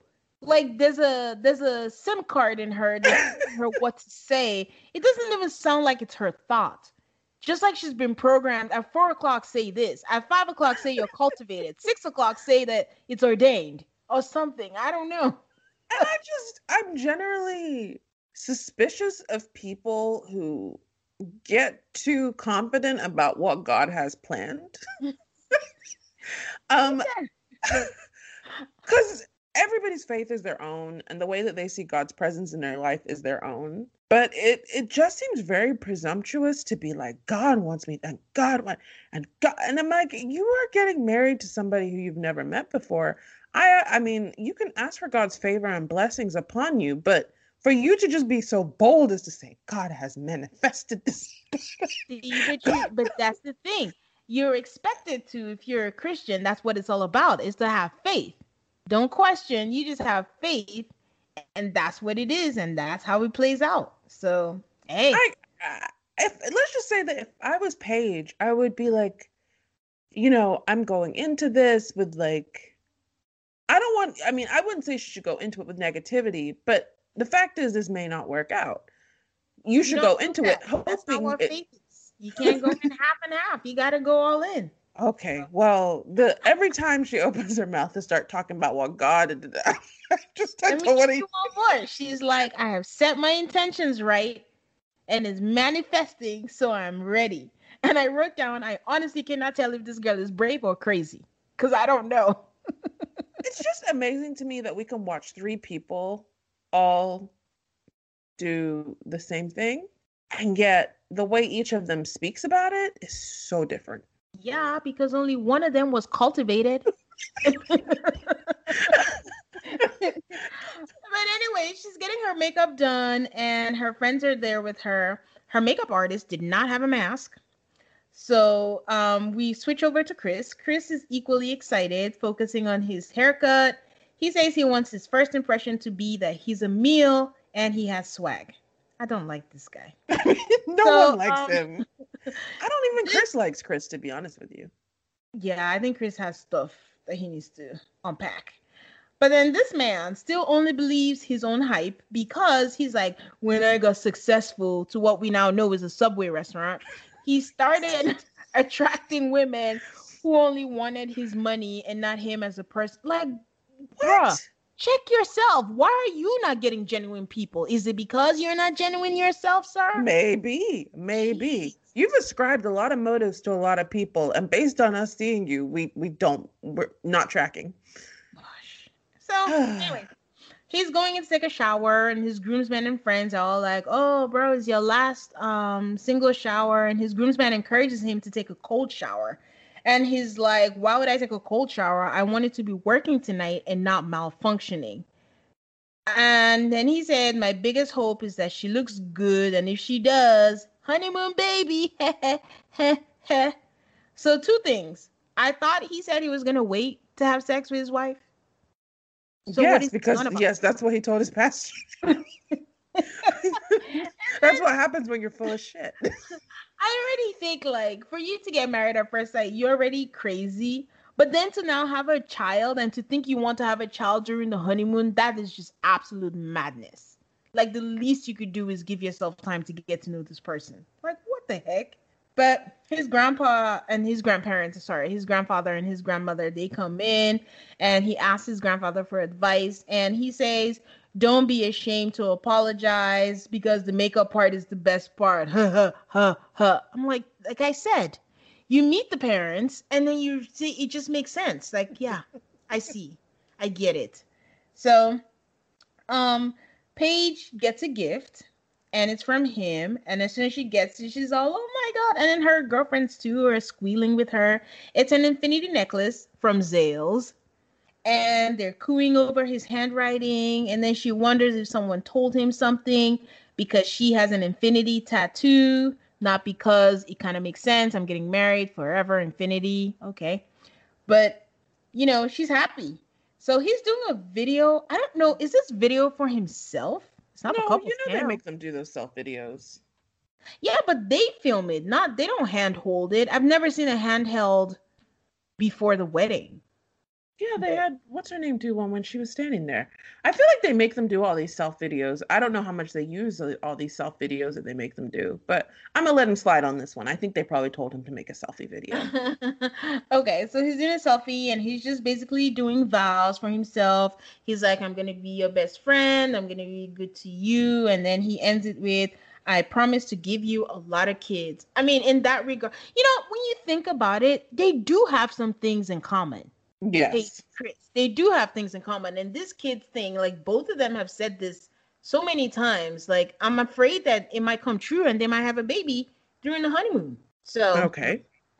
Speaker 1: Like there's a there's a SIM card in her that her what to say. It doesn't even sound like it's her thought. Just like she's been programmed at four o'clock, say this. At five o'clock, say you're cultivated. Six o'clock, say that it's ordained or something. I don't know.
Speaker 2: And I just, I'm generally suspicious of people who get too confident about what God has planned. um, because everybody's faith is their own, and the way that they see God's presence in their life is their own. But it it just seems very presumptuous to be like God wants me, and God want, and God, and I'm like, you are getting married to somebody who you've never met before. I I mean, you can ask for God's favor and blessings upon you, but for you to just be so bold as to say God has manifested this.
Speaker 1: but, you, but that's the thing. You're expected to, if you're a Christian, that's what it's all about, is to have faith. Don't question. You just have faith, and that's what it is, and that's how it plays out. So, hey.
Speaker 2: I, if let's just say that if I was Paige, I would be like, you know, I'm going into this with like, I don't want. I mean, I wouldn't say she should go into it with negativity, but the fact is, this may not work out. You should go into it hoping. It,
Speaker 1: you can't go in half and half. You got to go all in.
Speaker 2: Okay. Well, the every time she opens her mouth to start talking about what God did,
Speaker 1: just I what he... more. She's like, I have set my intentions right, and it's manifesting, so I'm ready. And I wrote down, I honestly cannot tell if this girl is brave or crazy, because I don't know.
Speaker 2: it's just amazing to me that we can watch three people all do the same thing, and yet the way each of them speaks about it is so different.
Speaker 1: Yeah, because only one of them was cultivated. but anyway, she's getting her makeup done, and her friends are there with her. Her makeup artist did not have a mask. So um, we switch over to Chris. Chris is equally excited, focusing on his haircut. He says he wants his first impression to be that he's a meal and he has swag. I don't like this guy.
Speaker 2: no so, one likes um, him. I don't even Chris likes Chris to be honest with you.
Speaker 1: Yeah, I think Chris has stuff that he needs to unpack. But then this man still only believes his own hype because he's like, when I got successful to what we now know is a Subway restaurant, he started attracting women who only wanted his money and not him as a person. Like, what? bruh, check yourself. Why are you not getting genuine people? Is it because you're not genuine yourself, sir?
Speaker 2: Maybe, maybe. You've ascribed a lot of motives to a lot of people, and based on us seeing you, we we don't we're not tracking.
Speaker 1: Gosh. So anyway, he's going to take a shower, and his groomsmen and friends are all like, "Oh, bro, it's your last um single shower," and his groomsman encourages him to take a cold shower. And he's like, Why would I take a cold shower? I wanted to be working tonight and not malfunctioning. And then he said, My biggest hope is that she looks good. And if she does, honeymoon baby. so, two things. I thought he said he was going to wait to have sex with his wife.
Speaker 2: So yes, because yes, that's what he told his pastor. that's what happens when you're full of shit.
Speaker 1: I already think like for you to get married at first sight, you're already crazy. But then to now have a child and to think you want to have a child during the honeymoon, that is just absolute madness. Like the least you could do is give yourself time to get to know this person. Like what the heck? But his grandpa and his grandparents, sorry, his grandfather and his grandmother, they come in and he asks his grandfather for advice and he says, don't be ashamed to apologize because the makeup part is the best part. Ha ha ha I'm like, like I said, you meet the parents and then you see it just makes sense. Like, yeah, I see. I get it. So um Paige gets a gift and it's from him. And as soon as she gets it, she's all, oh my god. And then her girlfriends too are squealing with her. It's an infinity necklace from Zales and they're cooing over his handwriting. And then she wonders if someone told him something because she has an infinity tattoo, not because it kind of makes sense. I'm getting married forever, infinity. Okay. But, you know, she's happy. So he's doing a video. I don't know. Is this video for himself?
Speaker 2: It's not no, a couple. You know they make them do those self videos.
Speaker 1: Yeah, but they film it. Not they don't handhold it. I've never seen a handheld before the wedding.
Speaker 2: Yeah, they had what's her name do one when she was standing there. I feel like they make them do all these self videos. I don't know how much they use all these self videos that they make them do, but I'm gonna let him slide on this one. I think they probably told him to make a selfie video.
Speaker 1: okay, so he's doing a selfie and he's just basically doing vows for himself. He's like, I'm gonna be your best friend, I'm gonna be good to you, and then he ends it with I promise to give you a lot of kids. I mean, in that regard, you know, when you think about it, they do have some things in common.
Speaker 2: Yes.
Speaker 1: Hey, Chris, they do have things in common. And this kid's thing, like both of them have said this so many times. Like, I'm afraid that it might come true and they might have a baby during the honeymoon. So
Speaker 2: Okay.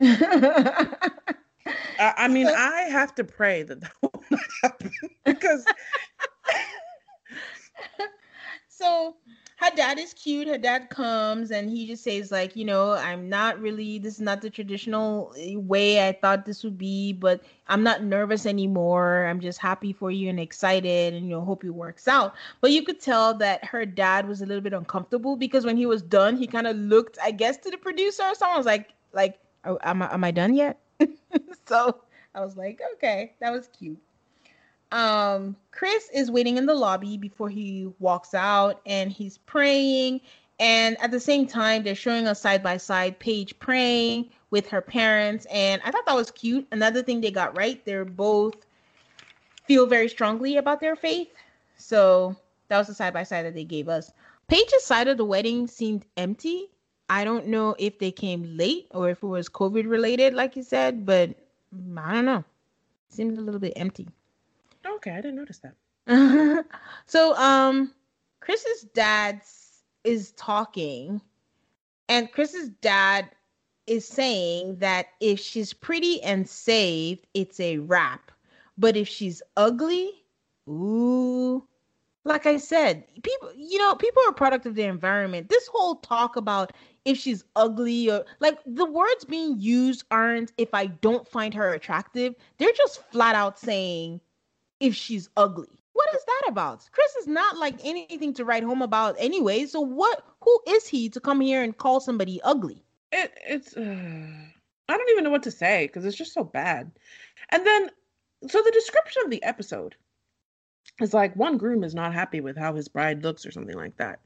Speaker 2: I, I mean, I have to pray that that will not happen because
Speaker 1: so her dad is cute. Her dad comes and he just says, like, you know, I'm not really, this is not the traditional eh, way I thought this would be, but I'm not nervous anymore. I'm just happy for you and excited and, you know, hope it works out. But you could tell that her dad was a little bit uncomfortable because when he was done, he kind of looked, I guess, to the producer or someone was like, like, oh, am I, am I done yet? so I was like, okay, that was cute um chris is waiting in the lobby before he walks out and he's praying. And at the same time they're showing us side by side paige praying with her parents. And i thought that was cute. Another thing they got right they're both feel very strongly about their faith. So that was the side by side that they gave us. Paige's side of the wedding seemed empty. I don't know if they came late or if it was covid related like you said but i don't know. It seemed a little bit empty
Speaker 2: Okay, I didn't notice that.
Speaker 1: so, um, Chris's dad is talking, and Chris's dad is saying that if she's pretty and saved, it's a wrap. But if she's ugly, ooh, like I said, people, you know, people are a product of their environment. This whole talk about if she's ugly or like the words being used aren't if I don't find her attractive. They're just flat out saying if she's ugly. What is that about? Chris is not like anything to write home about anyway. So what? Who is he to come here and call somebody ugly?
Speaker 2: It, it's. Uh, I don't even know what to say because it's just so bad. And then, so the description of the episode is like one groom is not happy with how his bride looks or something like that.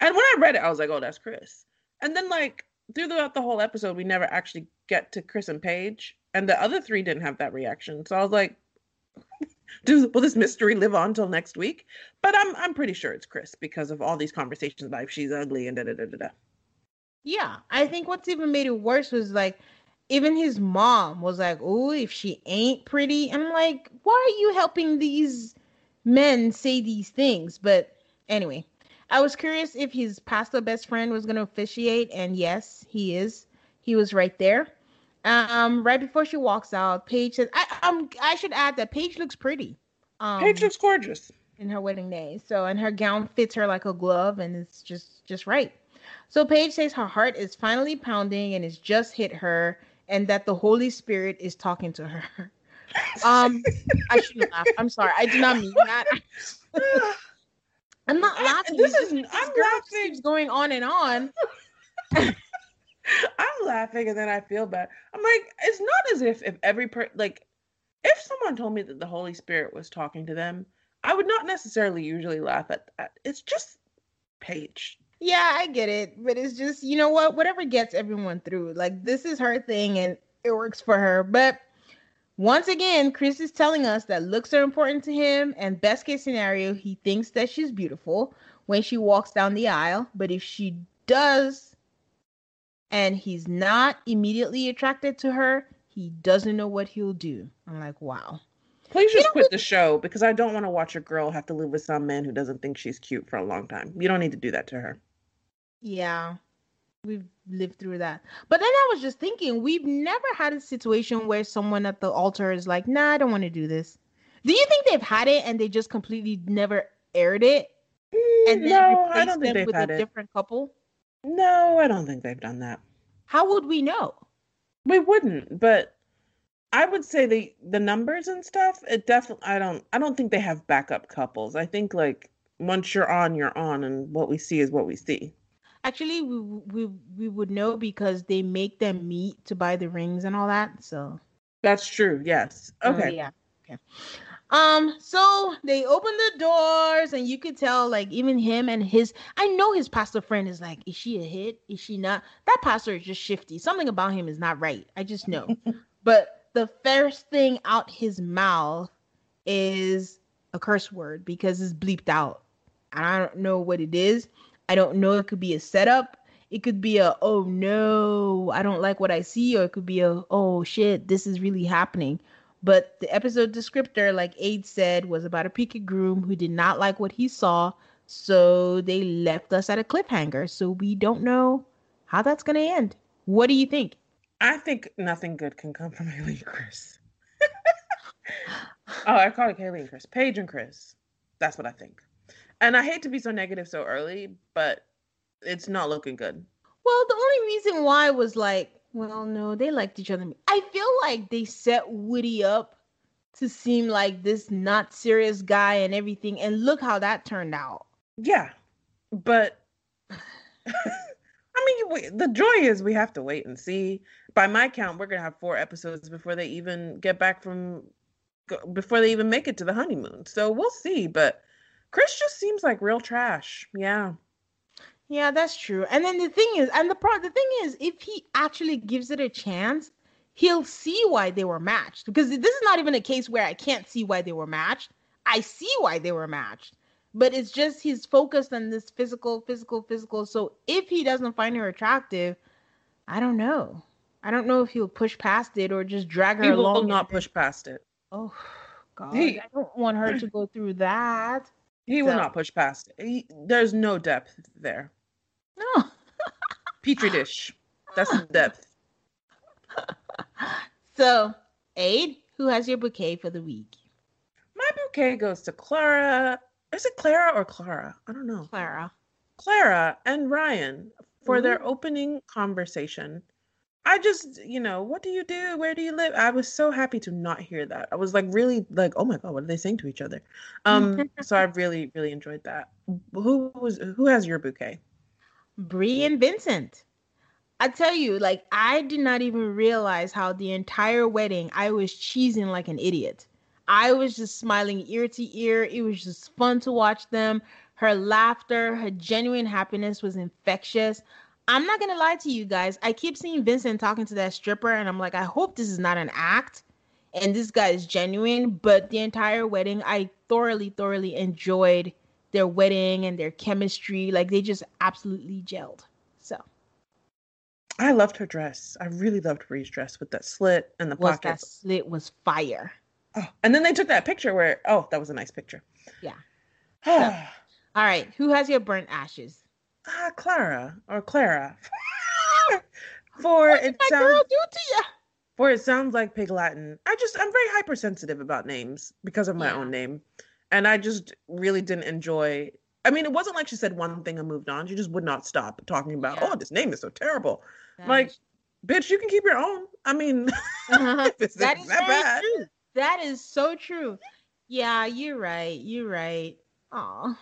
Speaker 2: And when I read it, I was like, oh, that's Chris. And then like throughout the whole episode, we never actually get to Chris and Paige, and the other three didn't have that reaction. So I was like, do will this mystery live on till next week? But I'm I'm pretty sure it's Chris because of all these conversations about if she's ugly and da da da da da.
Speaker 1: Yeah, I think what's even made it worse was like even his mom was like, "Oh, if she ain't pretty," I'm like, "Why are you helping these men say these things?" But anyway, I was curious if his pastor best friend was going to officiate, and yes, he is. He was right there. Um, right before she walks out, Paige says, I um I should add that Paige looks pretty.
Speaker 2: Um, Paige looks gorgeous
Speaker 1: in her wedding day. So and her gown fits her like a glove and it's just just right. So Paige says her heart is finally pounding and it's just hit her and that the Holy Spirit is talking to her. um I shouldn't laugh. I'm sorry. I did not mean that. I'm not laughing.
Speaker 2: This is I'm laughing.
Speaker 1: keeps going on and on.
Speaker 2: I'm laughing and then I feel bad. I'm like, it's not as if if every per like if someone told me that the Holy Spirit was talking to them, I would not necessarily usually laugh at that. It's just Paige.
Speaker 1: Yeah, I get it, but it's just you know what, whatever gets everyone through. Like this is her thing and it works for her. But once again, Chris is telling us that looks are important to him, and best case scenario, he thinks that she's beautiful when she walks down the aisle. But if she does and he's not immediately attracted to her, he doesn't know what he'll do. I'm like, wow.
Speaker 2: Please just quit the show because I don't want to watch a girl have to live with some man who doesn't think she's cute for a long time. You don't need to do that to her.
Speaker 1: Yeah. We've lived through that. But then I was just thinking, we've never had a situation where someone at the altar is like, nah, I don't want to do this. Do you think they've had it and they just completely never aired it?
Speaker 2: Mm, and then no, I don't think they've with a it.
Speaker 1: different couple?
Speaker 2: No, I don't think they've done that.
Speaker 1: How would we know?
Speaker 2: We wouldn't, but I would say the the numbers and stuff. It definitely. I don't. I don't think they have backup couples. I think like once you're on, you're on, and what we see is what we see.
Speaker 1: Actually, we we we would know because they make them meet to buy the rings and all that. So
Speaker 2: that's true. Yes. Oh, okay.
Speaker 1: yeah. Okay. Um, so they open the doors, and you could tell, like, even him and his I know his pastor friend is like, Is she a hit? Is she not? That pastor is just shifty. Something about him is not right. I just know. but the first thing out his mouth is a curse word because it's bleeped out. And I don't know what it is. I don't know. It could be a setup. It could be a, oh no, I don't like what I see. Or it could be a, oh shit, this is really happening. But the episode descriptor, like Aid said, was about a picket groom who did not like what he saw. So they left us at a cliffhanger. So we don't know how that's going to end. What do you think?
Speaker 2: I think nothing good can come from Haley and Chris. oh, I call it Haley and Chris. Paige and Chris. That's what I think. And I hate to be so negative so early, but it's not looking good.
Speaker 1: Well, the only reason why was like well, no, they liked each other. I feel like they set Woody up to seem like this not serious guy and everything, and look how that turned out.
Speaker 2: Yeah, but I mean, the joy is we have to wait and see. By my count, we're gonna have four episodes before they even get back from before they even make it to the honeymoon. So we'll see. But Chris just seems like real trash. Yeah.
Speaker 1: Yeah, that's true. And then the thing is, and the part, the thing is, if he actually gives it a chance, he'll see why they were matched. Because this is not even a case where I can't see why they were matched. I see why they were matched. But it's just he's focused on this physical, physical, physical. So if he doesn't find her attractive, I don't know. I don't know if he'll push past it or just drag her
Speaker 2: he
Speaker 1: along.
Speaker 2: He will not push past it.
Speaker 1: Oh God, he, I don't want her to go through that.
Speaker 2: He so. will not push past. He, there's no depth there.
Speaker 1: No.
Speaker 2: Petri dish. That's the depth.
Speaker 1: So, Aid, who has your bouquet for the week?
Speaker 2: My bouquet goes to Clara. Is it Clara or Clara? I don't know.
Speaker 1: Clara.
Speaker 2: Clara and Ryan for Ooh. their opening conversation. I just, you know, what do you do? Where do you live? I was so happy to not hear that. I was like really like, oh my god, what are they saying to each other? Um, so I really, really enjoyed that. Who was who has your bouquet?
Speaker 1: Brie and Vincent. I tell you, like I did not even realize how the entire wedding I was cheesing like an idiot. I was just smiling ear to ear. It was just fun to watch them. Her laughter, her genuine happiness was infectious. I'm not gonna lie to you guys. I keep seeing Vincent talking to that stripper, and I'm like, I hope this is not an act and this guy is genuine. But the entire wedding, I thoroughly, thoroughly enjoyed their wedding and their chemistry. Like they just absolutely gelled. So
Speaker 2: I loved her dress. I really loved Bree's dress with that slit and the
Speaker 1: was
Speaker 2: pockets.
Speaker 1: That slit was fire.
Speaker 2: Oh, and then they took that picture where oh, that was a nice picture.
Speaker 1: Yeah. so, all right, who has your burnt ashes?
Speaker 2: Ah, Clara or Clara. For
Speaker 1: what
Speaker 2: it
Speaker 1: my
Speaker 2: sounds,
Speaker 1: girl do to you?
Speaker 2: For it sounds like Pig Latin. I just I'm very hypersensitive about names because of my yeah. own name and I just really didn't enjoy. I mean, it wasn't like she said one thing and moved on. She just would not stop talking about, yeah. oh, this name is so terrible. That like, is... bitch, you can keep your own. I mean,
Speaker 1: uh-huh. that is that bad. True. That is so true. Yeah, you're right. You're right. Aw.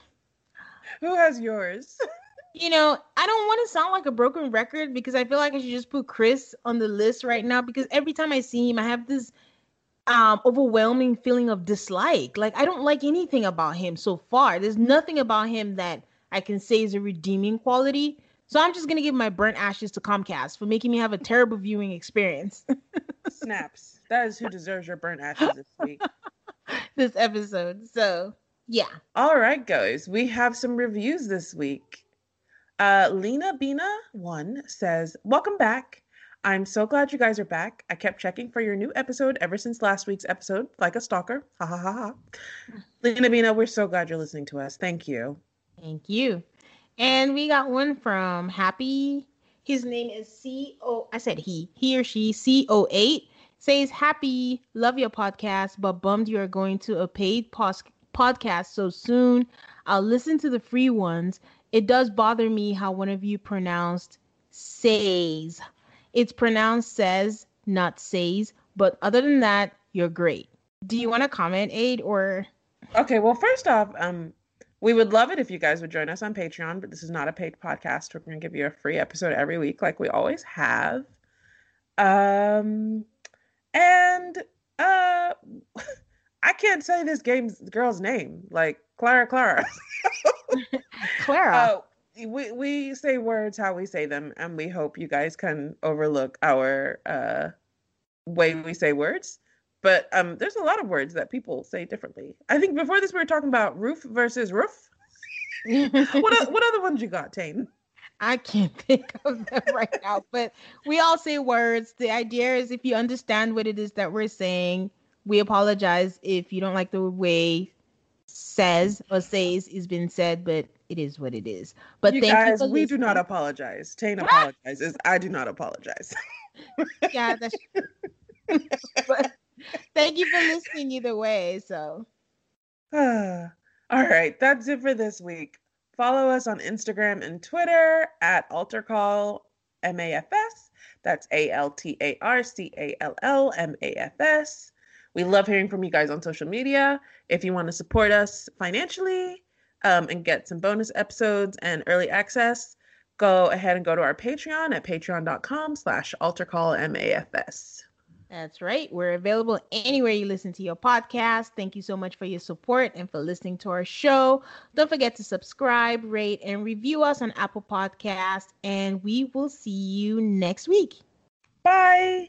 Speaker 2: Who has yours?
Speaker 1: you know, I don't want to sound like a broken record because I feel like I should just put Chris on the list right now because every time I see him, I have this um overwhelming feeling of dislike. Like I don't like anything about him so far. There's nothing about him that I can say is a redeeming quality. So I'm just gonna give my burnt ashes to Comcast for making me have a terrible viewing experience.
Speaker 2: Snaps. That is who deserves your burnt ashes this week.
Speaker 1: this episode. So yeah.
Speaker 2: All right, guys. We have some reviews this week. Uh Lena Bina one says, Welcome back. I'm so glad you guys are back. I kept checking for your new episode ever since last week's episode, like a stalker. Ha ha ha ha. Lena Bina, we're so glad you're listening to us. Thank you.
Speaker 1: Thank you. And we got one from Happy. His name is C O. I said he, he or she, C O 8 says, Happy, love your podcast, but bummed you are going to a paid pos- podcast so soon. I'll listen to the free ones. It does bother me how one of you pronounced says it's pronounced says, not says. But other than that, you're great. Do you want to comment, Aid, or?
Speaker 2: Okay, well, first off, um, we would love it if you guys would join us on Patreon, but this is not a paid podcast. We're going to give you a free episode every week, like we always have. Um, and uh, I can't say this game's girl's name. Like Clara Clara.
Speaker 1: Clara.
Speaker 2: Uh, we we say words how we say them, and we hope you guys can overlook our uh, way we say words. But um, there's a lot of words that people say differently. I think before this we were talking about roof versus roof. what what other ones you got, Tane?
Speaker 1: I can't think of them right now, but we all say words. The idea is if you understand what it is that we're saying, we apologize if you don't like the way says or says is been said, but it is what it is. But
Speaker 2: you
Speaker 1: thank
Speaker 2: guys, we do not apologize. Tane apologizes. I do not apologize.
Speaker 1: yeah, that's but thank you for listening either way. So
Speaker 2: All right, that's it for this week. Follow us on Instagram and Twitter at AltarCall MAFS. That's A L T A R C A L L M A F S. We love hearing from you guys on social media. If you want to support us financially um, and get some bonus episodes and early access, go ahead and go to our Patreon at patreon.com slash AltarCallMAFS.
Speaker 1: that's right. We're available anywhere you listen to your podcast. Thank you so much for your support and for listening to our show. Don't forget to subscribe, rate, and review us on Apple Podcast. And we will see you next week.
Speaker 2: Bye!